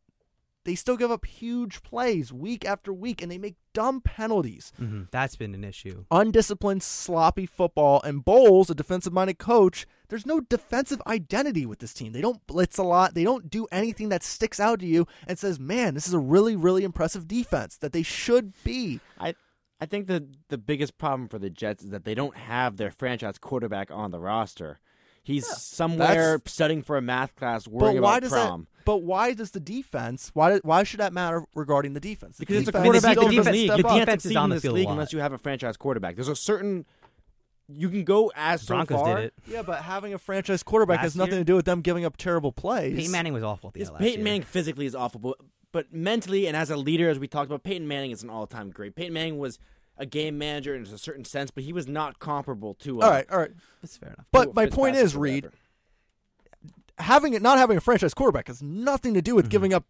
B: they still give up huge plays week after week, and they make dumb penalties.
C: hmm That's been an issue.
B: Undisciplined, sloppy football. And Bowles, a defensive minded coach, there's no defensive identity with this team. They don't blitz a lot. They don't do anything that sticks out to you and says, man, this is a really, really impressive defense that they should be.
D: I I think the the biggest problem for the Jets is that they don't have their franchise quarterback on the roster. He's somewhere studying for a math class,
B: But
D: worrying
B: why
D: about
B: does
D: prom.
B: that? But why does the defense? Why? Why should that matter regarding the defense? The
D: Because it's a
B: defense
D: quarterback
B: still
D: in this league.
B: step
D: You
C: Defense is on
D: in
C: the
D: this
C: field
D: league unless you have a franchise quarterback. There's a certain you can go as so
C: Broncos
D: far.
C: did it.
B: Yeah, but having a franchise quarterback has nothing
C: year?
B: to do with them giving up terrible plays.
C: Peyton Manning was awful at the
D: Yes,
C: end last
D: Peyton
C: year.
D: Manning physically is awful, but, but mentally and as a leader, as we talked about, Peyton Manning is an all-time great. Peyton Manning was a game manager in a certain sense, but he was not comparable to. Uh,
B: All right, all right.
C: That's fair enough.
B: But my point is,
D: or
B: Reed,
D: whatever.
B: Having it not having a franchise quarterback has nothing to do with
C: Mhm.
B: giving up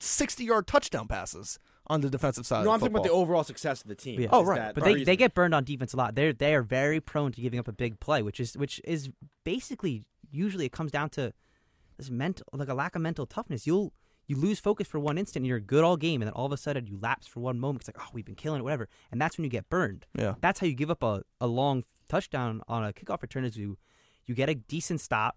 B: sixty yard touchdown passes on the defensive side.
D: no,
B: of
D: I'm talking about the overall success of the team.
C: Yeah.
B: Oh, right.
D: that
C: But they,
D: reason?
C: they get burned on defense a lot. They're they are very prone to giving up a big play, which is which is basically usually it comes down to this mental like a lack of mental toughness. You'll you lose focus for one instant and you're good all game and then all of a sudden you lapse for one moment. It's like, oh we've been killing it, whatever. And that's when you get burned.
B: Yeah.
C: That's how you give up a, a long touchdown on a kickoff return is you you get a decent stop,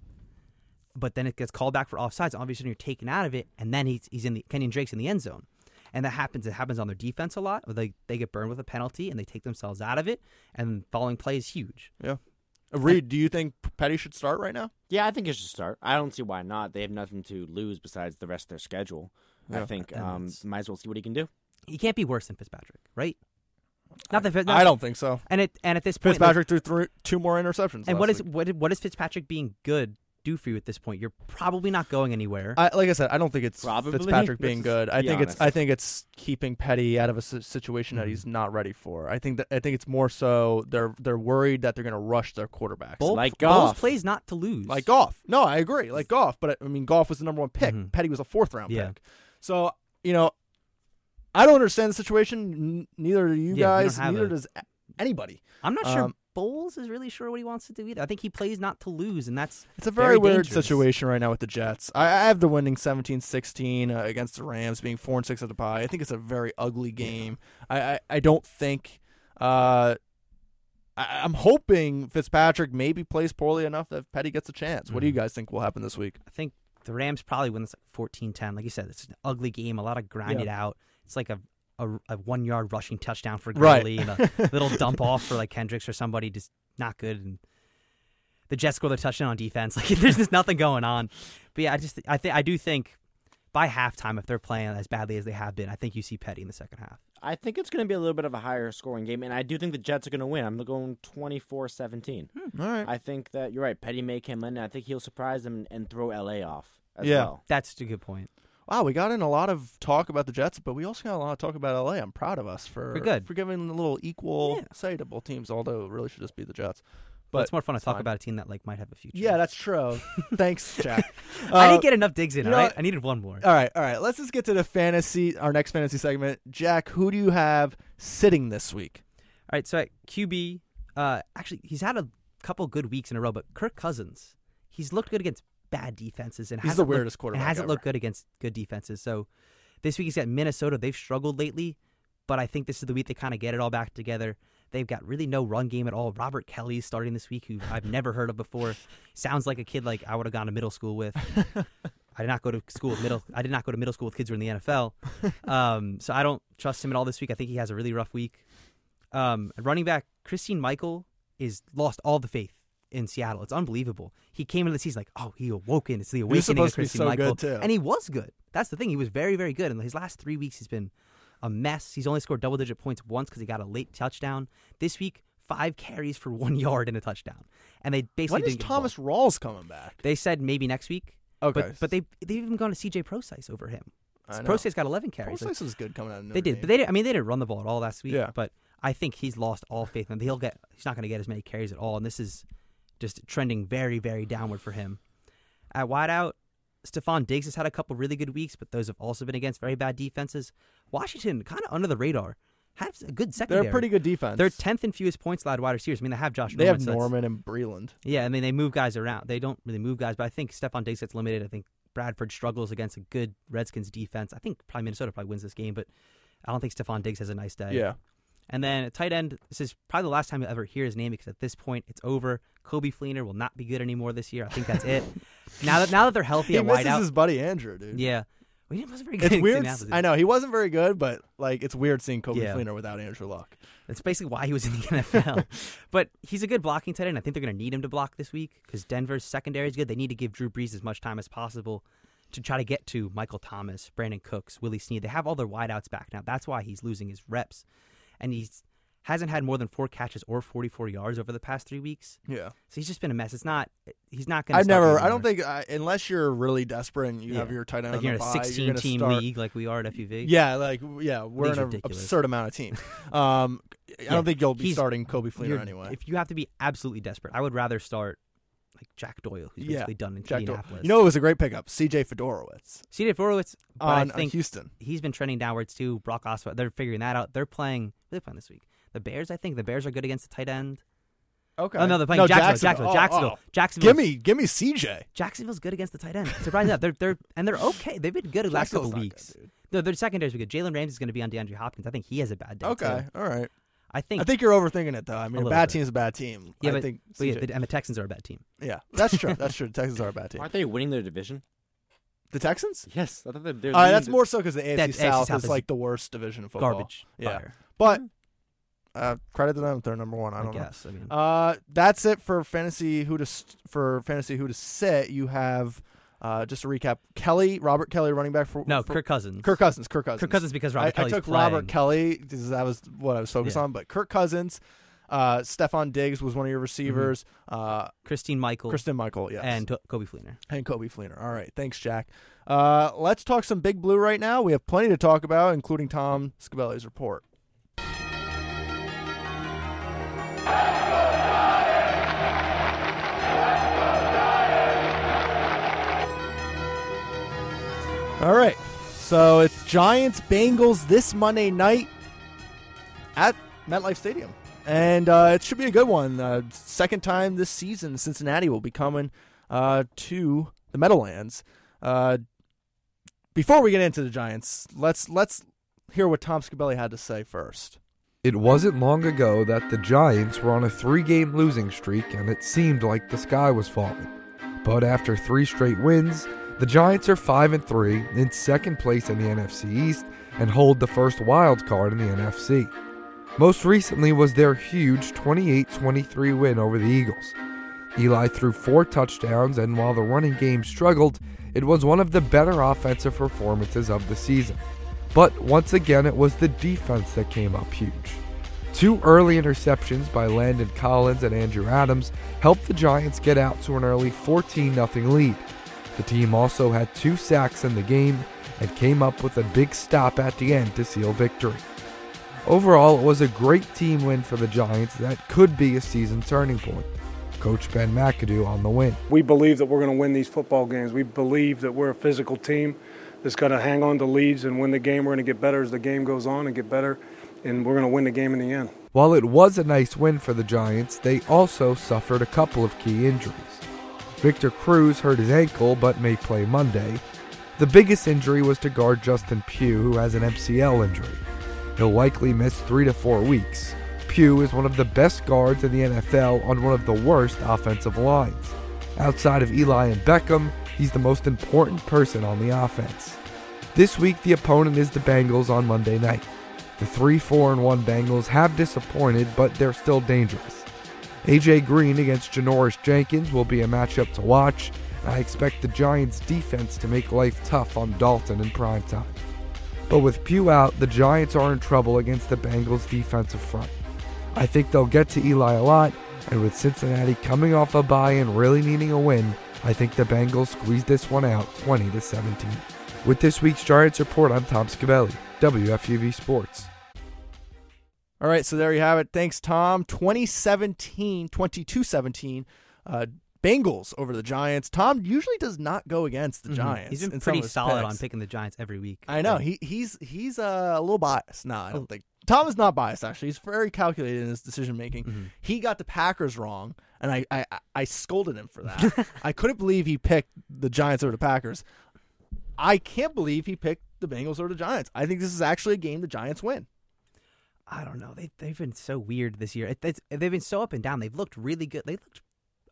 C: but then it gets called back for offsides. Obviously you're taken out of it, and then he's he's in the Kenyon Drake's in the end zone. And that happens. It happens on their defense a lot. They they get burned with a penalty and they take themselves out of it. And following play is huge.
B: Yeah. Reed, do you think Petty should start right now?
D: Yeah, I think he should start. I don't see why not. They have nothing to lose besides the rest of their schedule. I think um, might as well see what he can do.
C: He can't be worse than Fitzpatrick, right? Not that not,
B: I don't think so.
C: And it and at this point,
B: Fitzpatrick threw three, two more interceptions.
C: and what
B: last
C: is
B: week.
C: what what is Fitzpatrick being good do for you at this point? You're probably not going anywhere.
B: I, like I said, I don't think it's
D: Probably.
B: Fitzpatrick being [laughs]
D: Let's
B: good. I
D: be
B: think it's. I think it's keeping Petty out of a situation that
C: Mhm.
B: he's not ready for. I think that I think it's more so they're they're worried that they're going to rush their quarterbacks.
C: Bull,
D: like
C: Bowles plays not to lose.
B: like Goff. No, I agree. Like Goff, but I mean, Goff was the number one pick.
C: Mhm.
B: Petty was a fourth round
C: Yeah.
B: pick. So you know, I don't understand the situation. N- neither do you
C: Yeah,
B: guys. Neither
C: a-
B: does anybody.
C: I'm not sure
B: Um,
C: Bowles is really sure what he wants to do either. I think he plays not to lose, and that's
B: It's a very,
C: Very
B: weird
C: dangerous.
B: situation right now with the Jets. I, I have the winning 17-16 uh, against the Rams, being four and six at the pie. I think it's a very ugly game. I, I, I don't think. Uh, I, I'm hoping Fitzpatrick maybe plays poorly enough that Petty gets a chance. What do you
C: Mhm.
B: guys think will happen this week?
C: I think the Rams probably win this like 14-10. Like you said, it's an ugly game, a lot of grinded out. It's like a a, a one yard rushing touchdown for
B: Right.
C: Gurley and a [laughs] little dump off for like Kendricks or somebody, just not good. And the Jets score the touchdown on defense. [laughs] Like there's just nothing going on. But yeah, I just I think I do think by halftime, if they're playing as badly as they have been, I think you see Petty in the second half.
D: I think it's going to be a little bit of a higher scoring game, and I do think the Jets are going to win. I'm going 24-17. Hmm.
B: All right.
D: I think that you're right. Petty may come in, and I think he'll surprise them and, and throw LA off as
B: Yeah.
D: well.
C: That's a good point.
B: Wow, we got in a lot of talk about the Jets, but we also got a lot of talk about LA. I'm proud of us for
C: We're good.
B: for giving a little equal
C: Yeah.
B: say to both teams, although it really should just be the Jets.
C: But
B: But
C: it's more fun to talk
B: fine.
C: about a team that like might have a future.
B: Yeah, that's true. [laughs] Thanks, Jack. [laughs]
C: I
B: Uh,
C: didn't get enough digs in.
B: you know
C: right. I needed one more.
B: All right, all right. Let's just get to the fantasy, our next fantasy segment. Jack, who do you have sitting this week?
C: All right, so at QB, uh, actually, he's had a couple good weeks in a row, but Kirk Cousins, he's looked good against bad defenses and
B: He's
C: hasn't
B: the weirdest
C: looked,
B: quarterback
C: hasn't
B: ever.
C: looked good against good defenses. So this week he's got Minnesota. They've struggled lately, but I think this is the week they kind of get it all back together. They've got really no run game at all. Robert Kelley's starting this week, who I've never heard of before. Sounds like a kid like I would have gone to middle school with. [laughs] I did not go to school with middle. I did not go to middle school with kids who are in the NFL. Um, so I don't trust him at all this week. I think he has a really rough week. Um, running back Christine Michael is lost all the faith in Seattle. It's unbelievable. He came into the season like, oh, he awoken. It's the awakening of
B: be so
C: Michael,
B: good, too.
C: and he was good. That's the thing. He was very, very good. And his last three weeks, he's been a mess. He's only scored double digit points once because he got a late touchdown. This week, five carries for [laughs] one yard and a touchdown. And they basically
B: When is
C: didn't get the ball.
B: Thomas Rawls coming back?
C: They said maybe next week.
B: Okay,
C: But but they they've even gone to CJ Prosise over him.
B: Know.
C: Got 11 carries. Like,
B: Prosise was good coming out. Of
C: they did, but they did, I mean they didn't run the ball at all last week.
B: Yeah.
C: But I think he's lost all faith in him. He'll get he's not going to get as many carries at all, and this is just trending very very downward for him. At wideout, Stefon Diggs has had a couple really good weeks, but those have also been against very bad defenses. Washington kind of under the radar has a good secondary.
B: They're a pretty good defense.
C: They're tenth in fewest points allowed wide receivers. I mean they have Josh.
B: they
C: Norman,
B: have
C: so
B: Norman and Breeland.
C: yeah, I mean they move guys around. They don't really move guys, but I think Stefon Diggs gets limited. I think Bradford struggles against a good Redskins defense. I think probably Minnesota probably wins this game, but I don't think Stefon Diggs has a nice day.
B: Yeah.
C: And then tight end, this is probably the last time you'll ever hear his name because at this point it's over. Coby Fleener will not be good anymore this year. I think that's it. [laughs] now that now that they're healthy
B: He
C: at
B: misses
C: wideout,
B: his buddy Andrew, dude.
C: yeah, well, he wasn't very good.
B: It's weird. I know he wasn't very good, but like it's weird seeing Coby
C: Yeah.
B: Fleener without Andrew Luck.
C: That's basically why he was in the NFL. [laughs] but he's a good blocking tight end. I think they're going to need him to block this week because Denver's secondary is good. They need to give Drew Brees as much time as possible to try to get to Michael Thomas, Brandin Cooks, Willie Snead. They have all their wideouts back now. That's why he's losing his reps, and he's hasn't had more than four catches or 44 yards over the past three weeks.
B: Yeah.
C: So he's just been a mess. It's not. He's not going. to
B: I've never. I don't think unless you're really desperate and you have your tight end
C: like you're in a 16
B: you're gonna
C: team
B: start,
C: league like we are at FUV.
B: Yeah, like yeah, we're in an absurd amount of teams. Um, I
C: Yeah,
B: don't think you'll be starting Coby Fleener anyway.
C: If you have to be absolutely desperate, I would rather start like Jack Doyle, who's
B: Yeah,
C: basically done in
B: Jack Doyle.
C: Indianapolis.
B: You know, it was a great pickup. C.J. Fedorowicz
C: CJ but
B: on
C: I think
B: Houston.
C: he's been trending downwards too. Brock Osweiler, they're figuring that out. They're playing. They playing this week? The Bears, I think. The Bears are good against the tight end.
B: Okay.
C: Oh no, they're playing Jacksonville. Jacksonville.
B: Oh,
C: Jacksonville.
B: oh.
C: Jacksonville.
B: Give me, give me C.J.
C: Jacksonville's good against the tight end. Surprising that they're they're and they're okay. They've been good the last couple weeks.
B: good.
C: No, their secondary's good. Jalen Ramsey's going to be on DeAndre Hopkins. I think he has a bad day.
B: Okay,
C: too.
B: all right.
C: I think.
B: I think you're overthinking it, though. I mean, a,
C: little
B: bad
C: bit.
B: team is a bad team.
C: Yeah,
B: I
C: but,
B: think
C: but yeah,
B: CJ
C: the, and the Texans are a bad team.
B: yeah, that's true. [laughs] That's true. The Texans are a bad team.
D: Aren't they winning their division?
B: The Texans?
D: Yes, I thought they they're
B: Uh, that's
D: the-
B: more so because the AFC
C: That AFC
B: South,
C: South
B: is
C: is
B: like the worst division of football.
C: Garbage.
B: Yeah.
C: Fire,
B: But uh, credit to them if they're number one. I
C: I,
B: don't know.
C: guess. I mean,
B: Uh, that's it for fantasy who to st- for fantasy who to sit. You have uh, just to recap: Kelley, Robert Kelley, running back for
C: no,
B: for,
C: Kirk Cousins.
B: Kirk Cousins, Kirk Cousins,
C: Kirk Cousins because Robert
B: I, I took
C: playing.
B: Robert Kelley because that was what I was focused
C: Yeah.
B: on. But Kirk Cousins, uh, Stefon Diggs was one of your receivers. Uh,
C: Christine Michael,
B: Christine Michael, yes,
C: and To- Coby Fleener.
B: and Coby Fleener. All right, thanks, Jack. Uh, let's talk some Big Blue right now. We have plenty to talk about, including Tom Scibelli's report. All right, so it's Giants Bengals this Monday night at MetLife Stadium, and uh, it should be a good one. Uh, second time this season, Cincinnati will be coming uh, to the Meadowlands. Uh, before we get into the Giants, let's let's hear what Tom Scibelli had to say first.
F: It wasn't long ago that the Giants were on a three game losing streak and it seemed like the sky was falling. But after three straight wins, the Giants are 5 and 3 in second place in the NFC East and hold the first wild card in the NFC. Most recently was their huge 28 23 win over the Eagles. Eli threw four touchdowns, and while the running game struggled, it was one of the better offensive performances of the season. But once again, it was the defense that came up huge. Two early interceptions by Landon Collins and Andrew Adams helped the Giants get out to an early 14 0 lead. The team also had two sacks in the game and came up with a big stop at the end to seal victory. Overall, it was a great team win for the Giants that could be a season turning point. Coach Ben McAdoo on the win.
G: We believe that we're going to win these football games. We believe that we're a physical team that's going to hang on to leads and win the game. We're going to get better as the game goes on and get better, and we're going to win the game in the end.
F: While it was a nice win for the Giants, they also suffered a couple of key injuries. Victor Cruz hurt his ankle but may play Monday. The biggest injury was to guard Justin Pugh, who has an MCL injury. He'll likely miss three to four weeks. Pugh is one of the best guards in the NFL on one of the worst offensive lines. Outside of Eli and Beckham, he's the most important person on the offense. This week, the opponent is the Bengals on Monday night. The 3 4 and 1 Bengals have disappointed, but they're still dangerous. AJ Green against Janoris Jenkins will be a matchup to watch, I expect the Giants' defense to make life tough on Dalton in prime time. But with Pugh out, the Giants are in trouble against the Bengals' defensive front. I think they'll get to Eli a lot, and with Cincinnati coming off a bye and really needing a win, I think the Bengals squeeze this one out 20 to 17. With this week's Giants report, I'm Tom Scibelli, WFUV Sports.
B: All right, so there you have it. Thanks, Tom. 2017, 22-17, uh, Bengals over the Giants. Tom usually does not go against the
C: Mhm.
B: Giants.
C: He's been pretty solid on picking the Giants every week.
B: I know he he's he's uh, a little biased. No, I don't
C: Oh.
B: think Tom is not biased. Actually, he's very calculated in his decision making.
C: Mhm.
B: He got the Packers wrong, and I I, I scolded him for that. [laughs] I couldn't believe he picked the Giants over the Packers. I can't believe he picked the Bengals over the Giants. I think this is actually a game the Giants win.
C: I don't know. They they've been so weird this year. It, it's, they've been so up and down. They've looked really good. They looked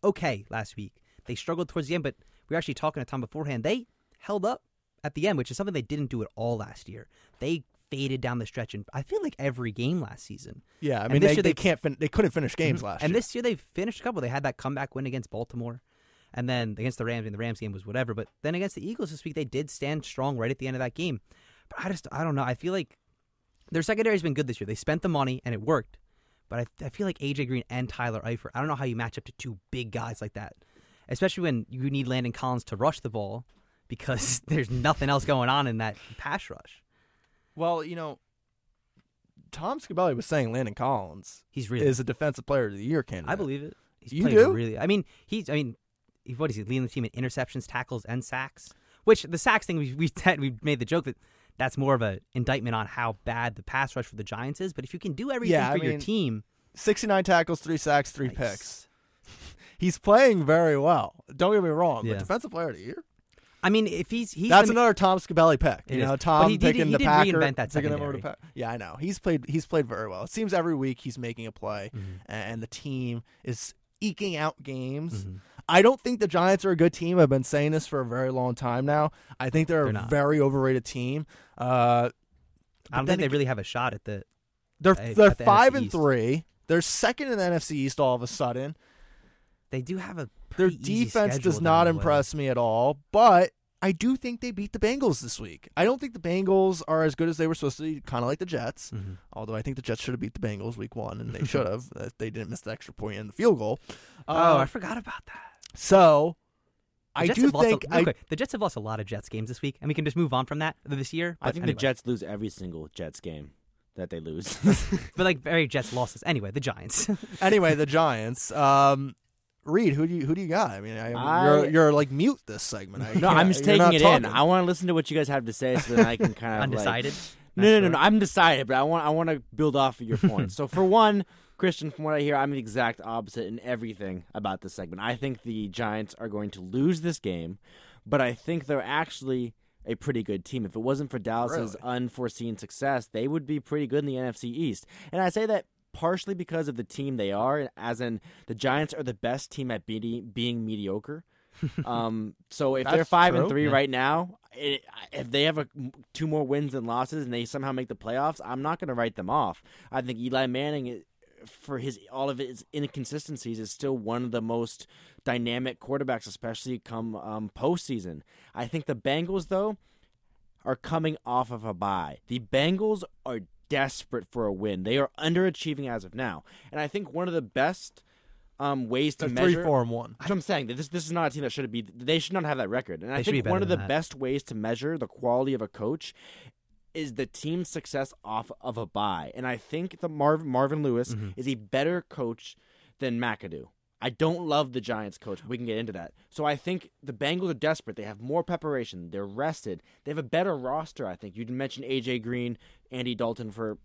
C: okay last week. They struggled towards the end, but we were actually talking to Tom beforehand. They held up at the end, which is something they didn't do at all last year. They faded down the stretch, and I feel like every game last season.
B: Yeah, I mean
C: this
B: they,
C: year
B: they
C: they-
B: can't fin- they couldn't finish games
C: Mhm.
B: last
C: and
B: year.
C: this year they've finished a couple. They had that comeback win against Baltimore, and then against the Rams. Mean, the Rams game was whatever, but then against the Eagles this week, they did stand strong right at the end of that game. But I just I don't know. I feel like their secondary's been good this year. They spent the money and it worked, but I, I feel like AJ Green and Tyler Eifert. I don't know how you match up to two big guys like that, especially when you need Landon Collins to rush the ball because [laughs] there's nothing else going on in that pass rush.
B: well, you know, Tom Scibelli was saying Landon Collins
C: He's really
B: is a defensive player of the year candidate.
C: I believe it. He's
B: You do?
C: really. I mean, he's. I mean, what is he leading the team in interceptions, tackles, and sacks? Which the sacks thing we we we made the joke that that's more of an indictment on how bad the pass rush for the Giants is. But if you can do everything
B: Yeah,
C: for
B: I
C: your team,
B: 69 tackles, three sacks, three
C: nice.
B: picks. [laughs] He's playing very well. Don't get me wrong.
C: Yeah.
B: But defensive player of the year.
C: I mean, if he's he's
B: That's
C: the-
B: another Tom Scibelli pick. You
C: is.
B: know,
C: But
B: Tom
C: he did-
B: picking
C: he
B: the
C: did
B: Packer,
C: reinvent that
B: picking over
C: secondary.
B: Pack- Yeah, I know. He's played. He's played very well. It seems every week he's making a play,
C: Mm-hmm.
B: and the team is eking out games.
C: Mm-hmm.
B: I don't think the Giants are a good team. I've been saying this for a very long time now. I think they're,
C: They're
B: a very overrated team. Uh,
C: I don't think they really have a shot at the.
B: they're
C: at-
B: they're
C: at the
B: five
C: NFC
B: and
C: East.
B: three. They're second in the NFC East all of a sudden.
C: They do have a
B: Their defense does not
C: the way.
B: impress me at all, but I do think they beat the Bengals this week. I don't think the Bengals are as good as they were supposed to be, kind of like the Jets.
C: Mhm.
B: Although I think the Jets should have beat the Bengals week one, and they [laughs] should have. they didn't miss the extra point and the field goal.
C: Oh, I forgot about that.
B: So
C: The
B: I
C: Jets
B: do
C: have lost a-
B: think
C: real
B: I,
C: quick, the Jets have lost a lot of Jets games this week, and we can just move on from that this year.
D: I
C: but
D: think
C: anyway.
D: the Jets lose every single Jets game that they lose. [laughs]
C: but like very Jets losses. Anyway, the Giants. [laughs]
B: anyway the Giants. Um, Reed, who do you who do you got? I mean, I,
D: I-
B: you're you're like mute this segment. I [laughs]
D: no,
B: can't-
D: I'm just
B: you're
D: taking
B: not
D: it
B: talking.
D: in. I want to listen to what you guys have to say, so then I can kind of
C: Undecided.
D: Like,
C: Not
D: no, no, no,
C: sure.
D: no. I'm decided, but I want I want to build off of your points. so for one, Christian, from what I hear, I'm the exact opposite in everything about this segment. I think the Giants are going to lose this game, but I think they're actually a pretty good team. If it wasn't for Dallas's unforeseen success, they would be pretty good in the NFC East. And I say that partially because of the team they are, as in the Giants are the best team at beating, being mediocre. [laughs] um, so if they're
B: That's
D: five and three
C: Yeah.
D: right now, it, if they have a, two more wins than losses and they somehow make the playoffs, I'm not going to write them off. I think Eli Manning, for his all of his inconsistencies, is still one of the most dynamic quarterbacks, especially come um, postseason. I think the Bengals, though, are coming off of a bye. The Bengals are desperate for a win. They are underachieving as of now, and I think one of the best um, ways to
B: They're three,
D: measure
B: four, and one.
D: that's what I'm saying. that This this is not a team that should be. They should not have that record. And I
C: They be
D: think one of the
C: that.
D: best ways to measure the quality of a coach is the team's success off of a bye. And I think the Marv, Marvin Lewis
C: Mm-hmm.
D: is a better coach than McAdoo. I don't love the Giants coach, we can get into that. So I think the Bengals are desperate. They have more preparation. They're rested. They have a better roster. I think you mentioned AJ Green, Andy Dalton for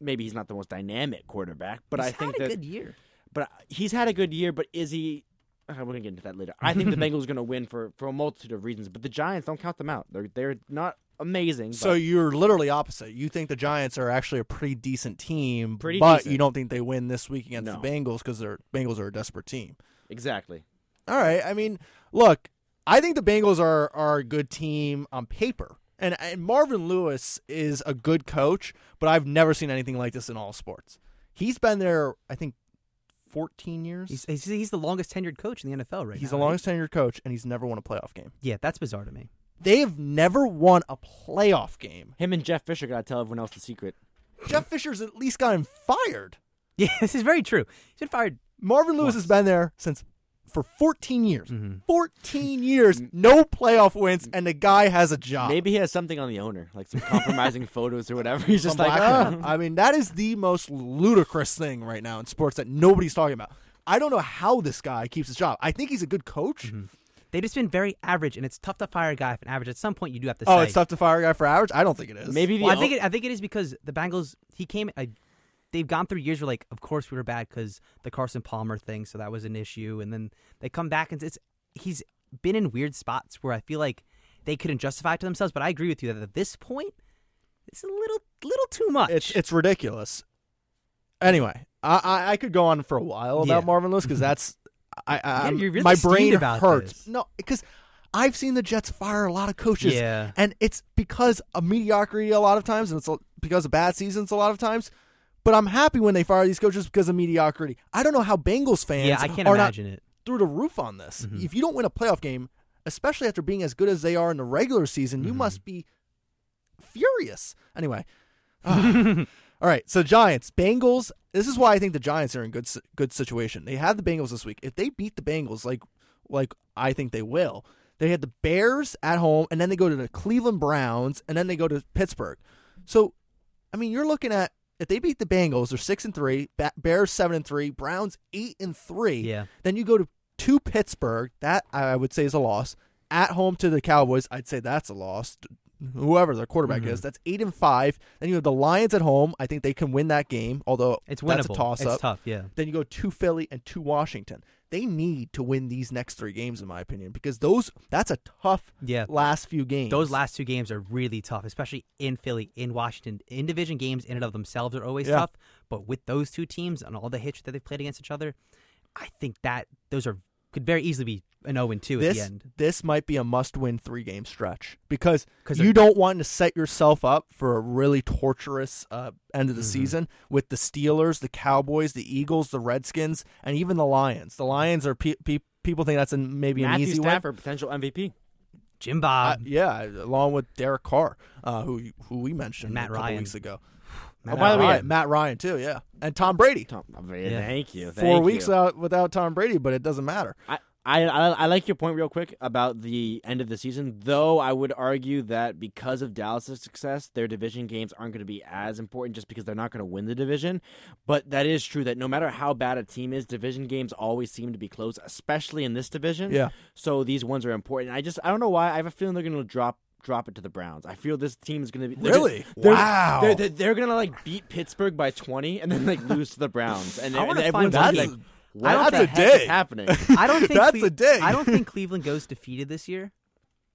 D: maybe he's not the most dynamic quarterback, but
C: He's
D: I think
C: had a
D: that
C: good year.
D: but he's had a good year. But is he? uh, We're gonna get into that later. I think the [laughs] Bengals are gonna win for, for a multitude of reasons. But the Giants don't count them out. They're they're not amazing.
B: So
D: but
B: you're literally opposite. You think the Giants are actually a pretty decent team,
D: Pretty
B: but
D: decent.
B: you don't think they win this week against
D: No.
B: the Bengals because the Bengals are a desperate team.
D: exactly.
B: All right. I mean, look, I think the Bengals are are a good team on paper. And, and Marvin Lewis is a good coach, but I've never seen anything like this in all sports. He's been there, I think, 14 years.
C: He's, he's he's the longest tenured coach in the NFL right
B: He's
C: now.
B: the
C: right?
B: longest tenured coach, and he's never won a playoff game.
C: Yeah, that's bizarre to me.
B: They have never won a playoff game.
D: Him and Jeff Fisher gotta tell everyone else the secret.
B: Jeff Fisher's at least gotten fired. [laughs]
C: Yeah, this is very true. He's been fired.
B: Marvin Lewis
C: Once.
B: has been there since for 14 years.
C: Mhm.
B: 14 years, [laughs] no playoff wins, and the guy has a job.
D: Maybe he has something on the owner, like some compromising [laughs] photos or whatever. He's just like, "Ah."
B: I mean, that is the most ludicrous thing right now in sports that nobody's talking about. I don't know how this guy keeps his job. I think he's a good coach.
C: They've just been very average, and it's tough to fire a guy for average. At some point, you do have to
B: Oh,
C: say.
B: it's tough to fire a guy for average. I don't think it is.
D: maybe the
C: Well, I think it, I think it is because the Bengals. He came. I, they've gone through years where like, of course we were bad because the Carson Palmer thing, so that was an issue, and then they come back and it's he's been in weird spots where I feel like they couldn't justify it to themselves. But I agree with you that at this point, it's a little little too much.
B: it's it's ridiculous. Anyway, I I, I could go on for a while about
C: Yeah.
B: Marvin Lewis because [laughs] that's I, I
C: Yeah, really
B: my brain
C: about
B: hurts.
C: this.
B: No, because I've seen the Jets fire a lot of coaches.
C: Yeah.
B: and it's because of mediocrity a lot of times, and it's because of bad seasons a lot of times. But I'm happy when they fire these coaches because of mediocrity. I don't know how Bengals fans
C: yeah, I can't
B: are
C: imagine it.
B: through the roof on this.
C: Mm-hmm.
B: If you don't win a playoff game, especially after being as good as they are in the regular season,
C: Mm-hmm.
B: you must be furious. Anyway, [laughs] Ah. All right. So Giants, Bengals. This is why I think the Giants are in good good situation. They have the Bengals this week. If they beat the Bengals, like like I think they will, they had the Bears at home, and then they go to the Cleveland Browns, and then they go to Pittsburgh. So, I mean, you're looking at if they beat the Bengals, they're six and three. Bears seven and three. Browns eight and three.
C: Yeah.
B: Then you go to to Pittsburgh. That I would say is a loss. At home to the Cowboys, I'd say that's a loss. Whoever their quarterback
C: Mhm.
B: is, that's eight and five. Then you have the Lions at home. I think they can win that game, although
C: It's
B: that's a toss
C: it's
B: up.
C: tough, yeah.
B: Then you go to Philly and to Washington. They need to win these next three games, in my opinion, because those that's a tough
C: Yeah.
B: last few games.
C: Those last two games are really tough, especially in Philly, in Washington. In division games, in and of themselves, are always
B: Yeah.
C: tough. But with those two teams and all the hits that they've played against each other, I think that those are could very easily be an 0 and 2 at
B: this
C: the end.
B: this might be a must-win three-game stretch because you don't want to set yourself up for a really torturous uh, end of the
C: Mhm.
B: season with the Steelers, the Cowboys, the Eagles, the Redskins, and even the Lions. The Lions are pe- pe- people think that's an, maybe an
D: Matthew
B: easy
D: Stafford, potential MVP.
C: Jim
B: win.
C: Bob,
B: Uh, yeah, along with Derek Carr, uh, who who we mentioned
C: And Matt
B: a couple
C: Ryan.
B: weeks ago.
C: Matt
B: oh,
D: by the way,
B: Matt Ryan too, yeah, and Tom Brady.
D: Tom, oh,
C: Yeah.
D: Thank you.
B: Four
D: thank
B: weeks out without Tom Brady, but it doesn't matter.
D: I, I, I I like your point real quick about the end of the season, though I would argue that because of Dallas' success, their division games aren't going to be as important just because they're not going to win the division. But that is true that no matter how bad a team is, division games always seem to be close, especially in this division.
B: Yeah.
D: So these ones are important. I just I don't know why I have a feeling they're going to drop drop it to the Browns. I feel this team is going to be they're
B: Really?
D: gonna- they're-
B: Wow.
D: They're, they're, they're going to like beat Pittsburgh by twenty and then like lose to the Browns, and,
C: I
D: and
C: wanna
D: everyone's
C: find
D: gonna be
B: one-
D: like, "What
B: That's
D: the
B: a
D: heck is happening?" [laughs]
C: I don't think
B: That's
C: Cle-
B: a dig.
C: I don't think Cleveland goes defeated this year,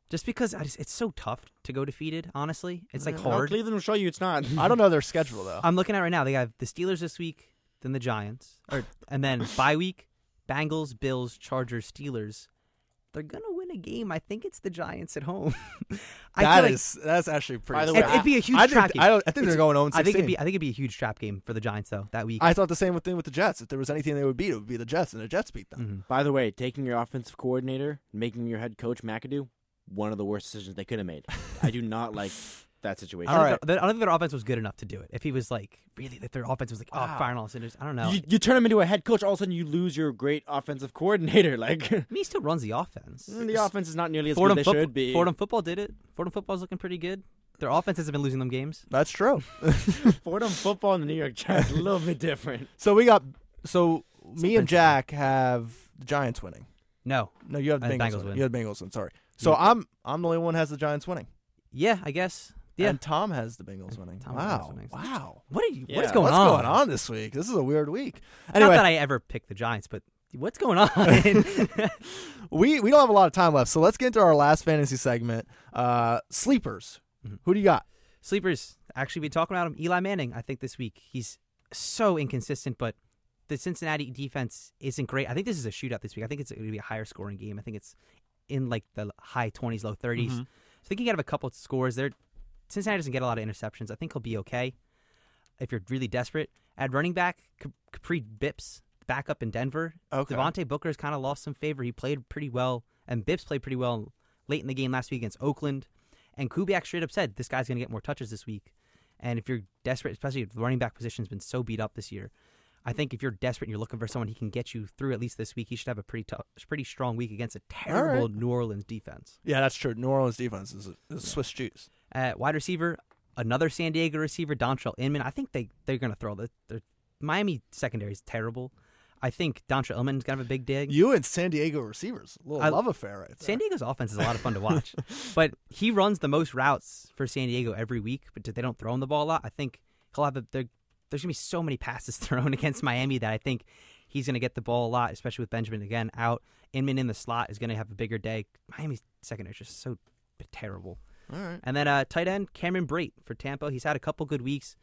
C: just because I just, it's so tough to go defeated. Honestly, it's like
D: Well,
C: hard.
D: Cleveland will show you it's not.
B: I don't know their schedule though.
C: I'm looking at it right now. They have the Steelers this week, then the Giants, or and then bye week, Bengals, Bills, Chargers, Steelers. They're gonna win a game. I think it's the Giants at home. [laughs] I
B: That
C: like
B: is that's actually pretty.
D: By the
C: it,
D: way,
C: it'd be a huge
B: I
C: trap
B: think
C: game.
B: I, don't, I think they're going 0
C: I think it'd be I think it'd be a huge trap game for the Giants though that week.
B: I thought the same thing with the Jets. If there was anything they would beat, it would be the Jets, and the Jets beat them.
C: Mhm.
D: By the way, taking your offensive coordinator, making your head coach McAdoo, one of the worst decisions they could have made. I do not like that situation.
C: I don't,
B: All
C: think
B: right.
C: their, I don't think their offense was good enough to do it. If he was like really, if their offense was like,
B: Wow.
C: oh, firing all cylinders, I don't know.
D: You, you turn him into a head coach, all of a sudden you lose your great offensive coordinator. [laughs] Like
C: I mean, he still runs the offense.
D: Mm, the offense is not nearly as
C: Fordham,
D: good as they
C: football,
D: should be.
C: Fordham football did it. Fordham football's looking pretty good. Their offenses have been losing them games.
B: That's true. [laughs] [laughs]
D: Fordham football and the New York Giants a little bit different.
B: so we got so me and. Jack have the Giants winning.
C: No,
B: No, you have the
C: And
B: Bengals,
C: Bengals
B: winning.
C: win.
B: You have the Bengals win. Sorry. So
C: Yeah.
B: I'm I'm the only one who has the Giants winning.
C: yeah, I guess. Yeah.
B: And Tom has the Bengals winning.
C: Tom has the
B: wow.
C: Bengals winning.
B: Wow.
C: what are you?
D: Yeah,
C: What's going
B: What's
C: on?
B: going on this week? This is a weird week.
C: Not
B: Anyway,
C: that I ever picked the Giants, but what's going on? [laughs]
B: we we don't have a lot of time left, so let's get into our last fantasy segment. Uh, sleepers.
C: Mhm.
B: Who do you got?
C: Sleepers. Actually, been talking about him. Eli Manning. I think this week he's so inconsistent, but the Cincinnati defense isn't great. I think this is a shootout this week. I think it's going to be a higher scoring game. I think it's in like the high twenties, low 30s
B: Mhm.
C: So I think have a couple of scores there. Cincinnati doesn't get a lot of interceptions. I think he'll be okay. If you're really desperate, at running back, Kapri Bibbs, backup in Denver.
B: Okay.
C: Devontae Booker's kind of lost some favor. He played pretty well, and Bibbs played pretty well late in the game last week against Oakland. And Kubiak straight up said this guy's going to get more touches this week. And if you're desperate, especially if the running back position's been so beat up this year, I think if you're desperate and you're looking for someone he can get you through at least this week, he should have a pretty tough, pretty strong week against a terrible New Orleans defense.
B: Yeah, that's true. New Orleans defense is, is Swiss cheese.
C: At wide receiver, another San Diego receiver, Dontrell Inman. I think they they're going to throw the their Miami secondary is terrible. I think Dontrell Inman's going to have a big dig.
B: You and San Diego receivers, a little
C: I-
B: love affair right there.
C: San Diego's offense is a lot of fun to [laughs] watch, but he runs the most routes for San Diego every week. But they don't throw him the ball a lot. I think he'll have a. there- There's gonna be so many passes [laughs] thrown against Miami that I think he's gonna get the ball a lot, especially with Benjamin again out. Inman in the slot is gonna have a bigger day. Miami's secondary is just so terrible.
B: All right.
C: And then uh, tight end Cameron Brate for Tampa. He's had a couple good weeks.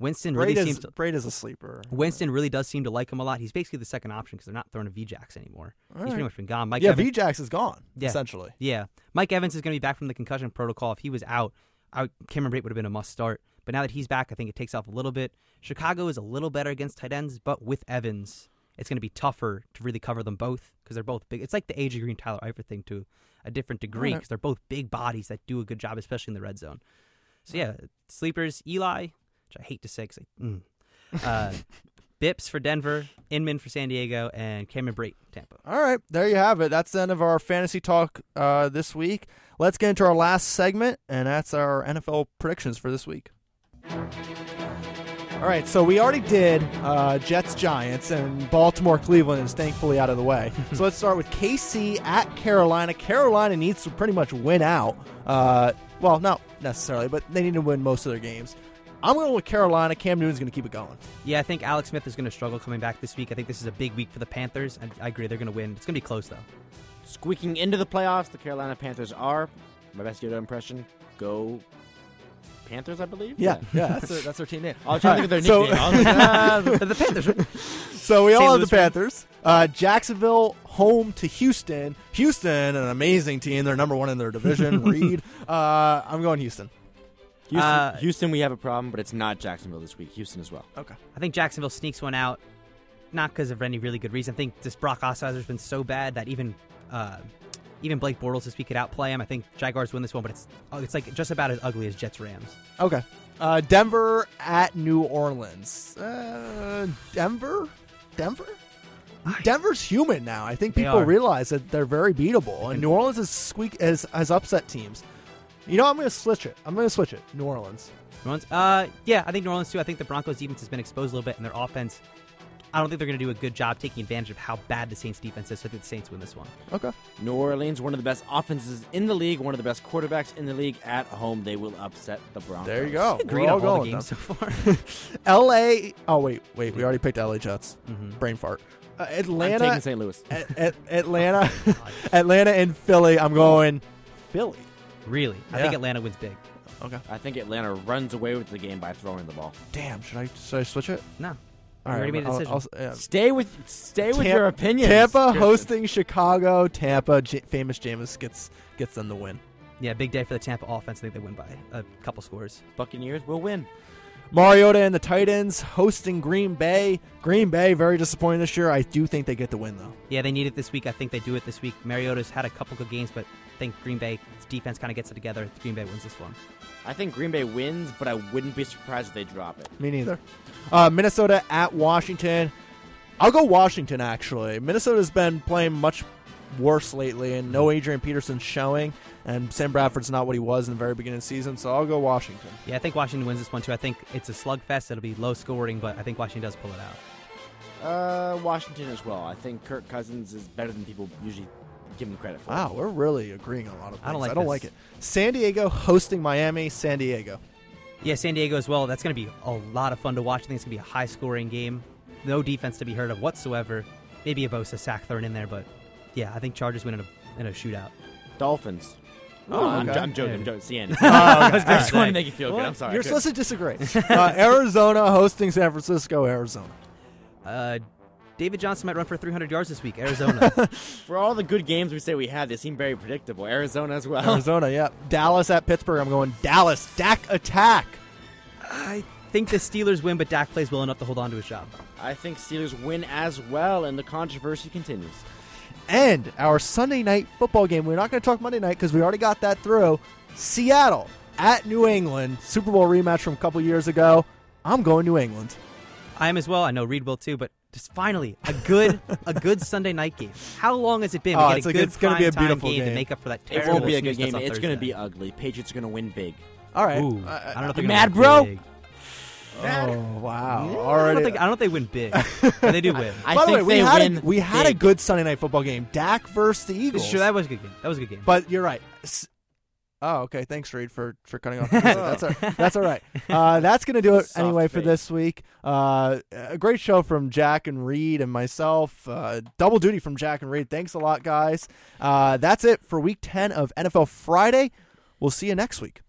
C: Winston
B: Brate,
C: really
B: is,
C: seems to,
B: Brate is a sleeper.
C: Winston really does seem to like him a lot. He's basically the second option because they're not throwing a VJax anymore.
B: All
C: He's
B: right.
C: pretty much been gone. Mike
B: yeah,
C: Evans,
B: VJax is gone,
C: Yeah.
B: essentially.
C: yeah, Mike Evans is going to be back from the concussion protocol. If he was out, I, Cameron Brate would have been a must start. But now that he's back, I think it takes off a little bit. Chicago is a little better against tight ends, but with Evans, it's going to be tougher to really cover them both because they're both big. It's like the AJ Green, Tyler Eifert thing to a different degree because they're both big bodies that do a good job, especially in the red zone. So yeah, sleepers Eli, which I hate to say because mm. [laughs] uh, Bibbs for Denver, Inman for San Diego, and Cameron Brate Tampa.
B: All right, there you have it. That's the end of our fantasy talk uh, this week. Let's get into our last segment, and that's our NFL predictions for this week. All right, so we already did uh, Jets Giants and Baltimore Cleveland is thankfully out of the way. [laughs] so let's start with KC at Carolina. Carolina needs to pretty much win out. Uh, well, not necessarily, but they need to win most of their games. I'm going with Carolina. Cam Newton's going to keep it going.
C: Yeah, I think Alex Smith is going to struggle coming back this week. I think this is a big week for the Panthers. and I agree they're going to win. It's going to be close though.
D: Squeaking into the playoffs, the Carolina Panthers are my best Yoda impression. Go Panthers, I believe.
B: Yeah, yeah, that's their, that's their team name.
D: I was trying to think of their
B: So-
D: nickname. I was like, ah,
C: the Panthers. [laughs]
B: So we
C: St.
B: all have
C: Louis
B: the. Panthers. Uh, Jacksonville home to Houston. Houston, an amazing team. They're number one in their division. [laughs] Reed. Uh, I'm going Houston.
D: Houston,
C: Uh,
D: Houston, we have a problem, but it's not Jacksonville this week. Houston as well.
B: Okay.
C: I think Jacksonville sneaks one out, not because of any really good reason. I think this Brock Osweiler's been so bad that even uh, even Blake Bortles this week could outplay him. I think Jaguars win this one, but it's it's like just about as ugly as Jets Rams.
B: Okay. Uh, Denver at New Orleans. Uh, Denver? Denver? Denver's human now. I think people realize that they're very beatable, and New Orleans is squeak has, has upset teams. You know, I'm going to switch it. I'm going to switch it. New Orleans.
C: New Orleans, uh, yeah, I think New Orleans too. I think the Broncos defense has been exposed a little bit, and their offense. I don't think they're going to do a good job taking advantage of how bad the Saints defense is. So I think the Saints win this one.
B: Okay.
D: New Orleans, one of the best offenses in the league, one of the best quarterbacks in the league. At home, they will upset the Broncos.
B: There you go.
C: Agreed
B: We're all
C: all
B: going
C: the games so far. [laughs]
B: L.A. Oh wait, wait. We already picked L.A. Jets.
C: Mhm.
B: Brain fart. Uh,
D: I'm
B: Atlanta.
D: St. Louis.
B: at, at, Atlanta. [laughs] Atlanta and Philly. I'm going Philly.
C: Really, I
B: Yeah.
C: think Atlanta wins big.
B: Okay.
D: I think Atlanta runs away with the game by throwing the ball.
B: Damn. Should I should I switch it?
C: No,
B: All
C: You already made a
B: I'll-
C: decision.
B: I'll- yeah.
D: Stay with stay with
B: Tam-
D: your opinions.
B: Tampa
D: Christian.
B: hosting Chicago. Tampa. J- famous Jameis gets gets them the win.
C: yeah, big day for the Tampa offense. I think they win by a couple scores.
D: Buccaneers will win.
B: Mariota and the Titans hosting Green Bay. Green Bay very disappointing this year. I do think they get the win though.
C: Yeah, they need it this week. I think they do it this week. Mariota's had a couple good games, but I think Green Bay's defense kind of gets it together. Green Bay wins this one.
D: I think Green Bay wins, but I wouldn't be surprised if they drop it.
B: Me neither. Uh, Minnesota at Washington. I'll go Washington actually. Minnesota's been playing much worse lately, and no Adrian Peterson showing, and Sam Bradford's not what he was in the very beginning of the season. So I'll go Washington.
C: Yeah, I think Washington wins this one too. I think it's a slugfest. It'll be low scoring, but I think Washington does pull it out.
D: Uh, Washington as well. I think Kirk Cousins is better than people usually give him credit for.
B: Wow, we're really agreeing on a lot of things.
C: I don't like
B: I don't
C: this.
B: like it. San Diego hosting Miami. San Diego.
C: Yeah, San Diego as well. That's going to be a lot of fun to watch. I think it's going to be a high scoring game. No defense to be heard of whatsoever. Maybe a Bosa sack thrown in there, but yeah, I think Chargers win in a, in a shootout.
D: Dolphins.
B: Oh,
D: I'm,
B: okay.
D: I'm joking. I'm joking. See, Andy. [laughs]
B: Oh, okay. [laughs]
D: I just wanted
C: say.
D: to make you feel good. I'm sorry.
B: You're supposed to disagree. [laughs] uh, Arizona hosting San Francisco. Arizona.
C: Uh, David Johnson might run for 300 yards this week. Arizona.
D: For all the good games we say we had, they seem very predictable. Arizona as well.
B: Arizona. Yeah. Dallas at Pittsburgh. I'm going Dallas. Dak attack.
C: I think the Steelers win, but Dak plays well enough to hold on to his job.
D: I think Steelers win as well, and the controversy continues.
B: And our Sunday night football game. We're not going to talk Monday night because we already got that through. Seattle at New England. Super Bowl rematch from a couple years ago. I'm going New England.
C: I am as well. I know Reed will too, but just finally a good a good [laughs] Sunday night game. How long has it been?
B: Oh,
C: we
B: it's
C: a
B: like-
C: good
B: it's gonna be a beautiful
C: game,
B: game.
C: to make up for that
D: It
C: terrible.
D: won't be a good game. It's going to be ugly. Patriots are going to win big.
B: All right.
C: Ooh,
B: Uh,
C: I don't know if
D: you mad, bro?
C: big.
B: Oh wow!
C: Yeah, I don't think I don't know if they win big. but they do win. [laughs]
D: I
B: By the
D: think
B: way, we had a, we had a good Sunday night football game. Dak versus the Eagles.
C: Sure, that was a good game. That was a good game.
B: But you're right. S- Oh, okay. Thanks, Reed, for for cutting off. [laughs] that's all, that's all right. Uh, that's gonna do it
D: Soft
B: anyway for this week. Uh, a great show from Jack and Reed and myself. Uh, double duty from Jack and Reed. Thanks a lot, guys. Uh, that's it for Week Ten of NFL Friday. We'll see you next week.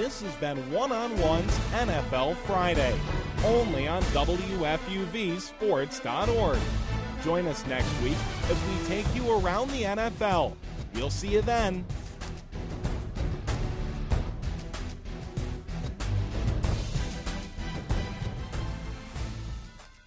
A: This has been One on One's NFL Friday, only on WFUVSports.org. Join us next week as we take you around the NFL. We'll see you then.